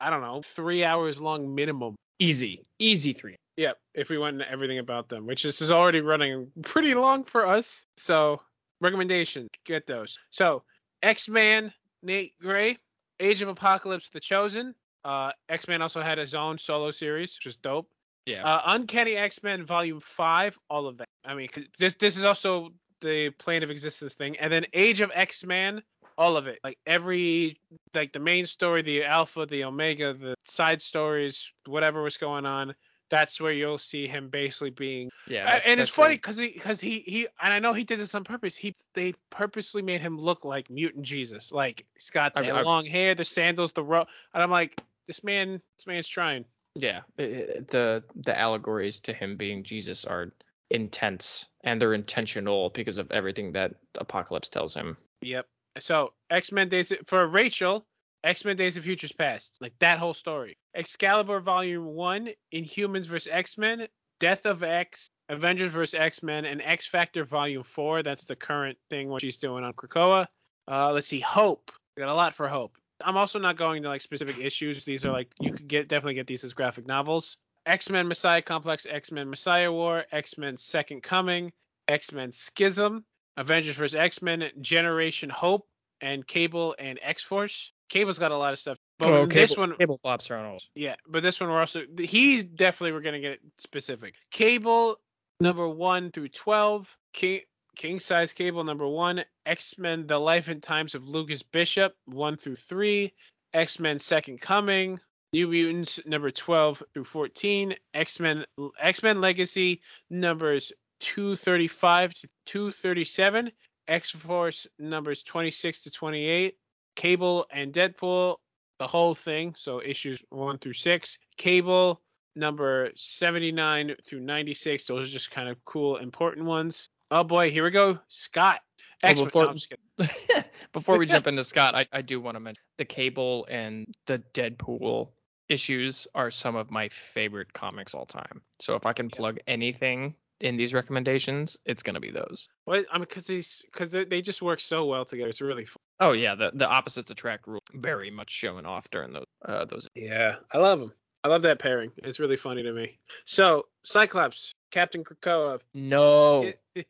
I don't know, three hours long minimum. easy, easy three. Yep, if we went into everything about them, which is, is already running pretty long for us. So, recommendation, get those. So, X Man, Nate Grey, Age of Apocalypse, The Chosen. Uh, X Man also had his own solo series, which is dope. Yeah. Uh, Uncanny X Men Volume Five, all of that. I mean, this this is also the plane of existence thing, and then Age of X Man, all of it, like every like the main story, the Alpha, the Omega, the side stories, whatever was going on. That's where you'll see him basically being yeah. and it's funny because he because he he and I know he did this on purpose. He they purposely made him look like mutant Jesus. Like he's got I- the I- long hair, the sandals, the robe, and I'm like, this man, this man's trying. Yeah, i- i- the the allegories to him being Jesus are intense and they're intentional because of everything that Apocalypse tells him. Yep. So X Men Days for Rachel, X Men Days of Futures Past, like that whole story. Excalibur Volume One, Inhumans vs X Men, Death of X, Avengers vs X Men, and X Factor Volume Four. That's the current thing what she's doing on Krakoa. Uh, let's see, Hope. Got a lot for Hope. I'm also not going to like specific issues. These are like you could get definitely get these as graphic novels. X Men Messiah Complex, X Men Messiah War, X Men Second Coming, X Men Schism, Avengers vs X Men, Generation Hope, and Cable and X Force. Cable's got a lot of stuff. But Oh, in this one, Cable on all. yeah, but this one we're also he definitely we're gonna get specific. Cable number one through twelve, King King size cable number one, X Men The Life and Times of Lucas Bishop one through three, X Men Second Coming, New Mutants number twelve through fourteen, X Men X Men Legacy numbers two thirty five to two thirty seven, X Force numbers twenty six to twenty eight, Cable and Deadpool the whole thing, so issues one through six. Cable number 79 through 96. Those are just kind of cool, important ones. Oh boy, here we go. Scott. Oh, X-Men. before- No, I'm just kidding. Before we jump into Scott, I, I do want to mention the Cable and the Deadpool issues are some of my favorite comics all time. So if I can plug anything in these recommendations, it's gonna be those. Well, I mean, because these, because they, they just work so well together. It's really fun. Oh yeah, the the opposites attract rule very much showing off during those uh, those. Yeah, I love them. I love that pairing. It's really funny to me. So, Cyclops, Captain Krakoa. No.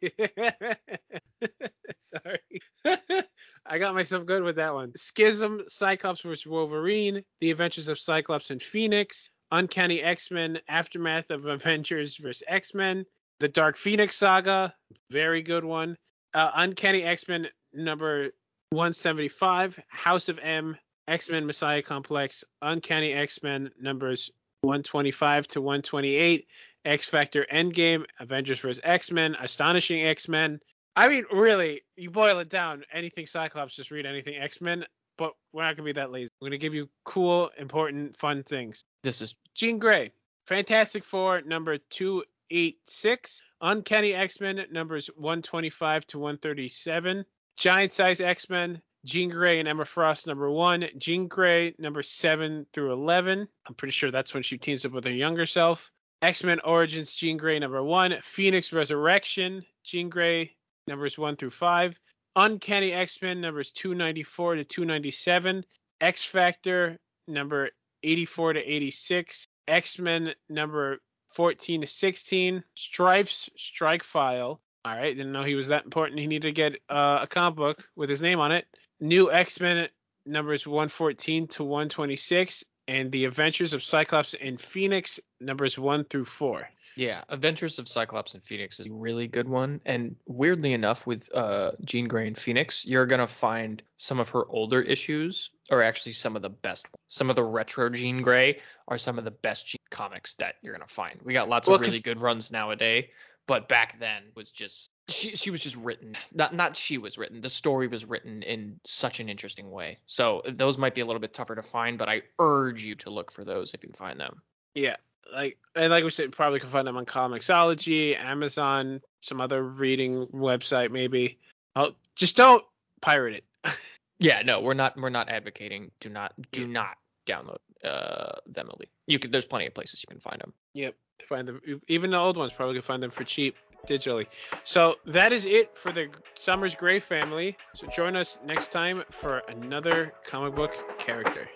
Sorry. I got myself good with that one. Schism, Cyclops vs. Wolverine, The Adventures of Cyclops and Phoenix, Uncanny X-Men, Aftermath of Avengers vs. X-Men, The Dark Phoenix Saga, very good one. Uh, Uncanny X-Men number 175, House of M, X-Men Messiah Complex, Uncanny X-Men numbers 125 to 128, X Factor Endgame, Avengers vs. X Men, Astonishing X Men. I mean, really, you boil it down, anything Cyclops, just read anything X Men, but we're not going to be that lazy. We're going to give you cool, important, fun things. This is Jean Grey, Fantastic Four, number 286, Uncanny X Men, numbers 125 to 137, Giant Size X Men, Jean Grey and Emma Frost, number one, Jean Grey, number 7 through 11. I'm pretty sure that's when she teams up with her younger self. X Men Origins, Jean Grey, number one. Phoenix Resurrection, Jean Grey, numbers one through five. Uncanny X Men, numbers 294 to 297. X Factor, number 84 to 86. X Men, number 14 to 16. Stryfe's Strike File. All right, didn't know he was that important. He needed to get uh, a comic book with his name on it. New X Men, numbers 114 to 126 and the Adventures of Cyclops and Phoenix numbers one through four. Yeah, Adventures of Cyclops and Phoenix is a really good one. And weirdly enough, with uh, Jean Grey and Phoenix, you're gonna find some of her older issues are actually some of the best. ones. Some of the retro Jean Grey are some of the best Jean comics that you're gonna find. We got lots Well, of really good runs nowadays, but back then was just she she was just written. Not not she was written. The story was written in such an interesting way. So those might be a little bit tougher to find, but I urge you to look for those if you can find them. Yeah, like and like we said, probably can find them on Comixology, Amazon, some other reading website maybe. Oh, just don't pirate it. Yeah, no, we're not we're not advocating. Do not do Yeah. not download uh, them at least. You could there's plenty of places you can find them. Yep, find them. Even the old ones probably can find them for cheap digitally. So that is it for the Summers Grey family. So join us next time for another comic book character.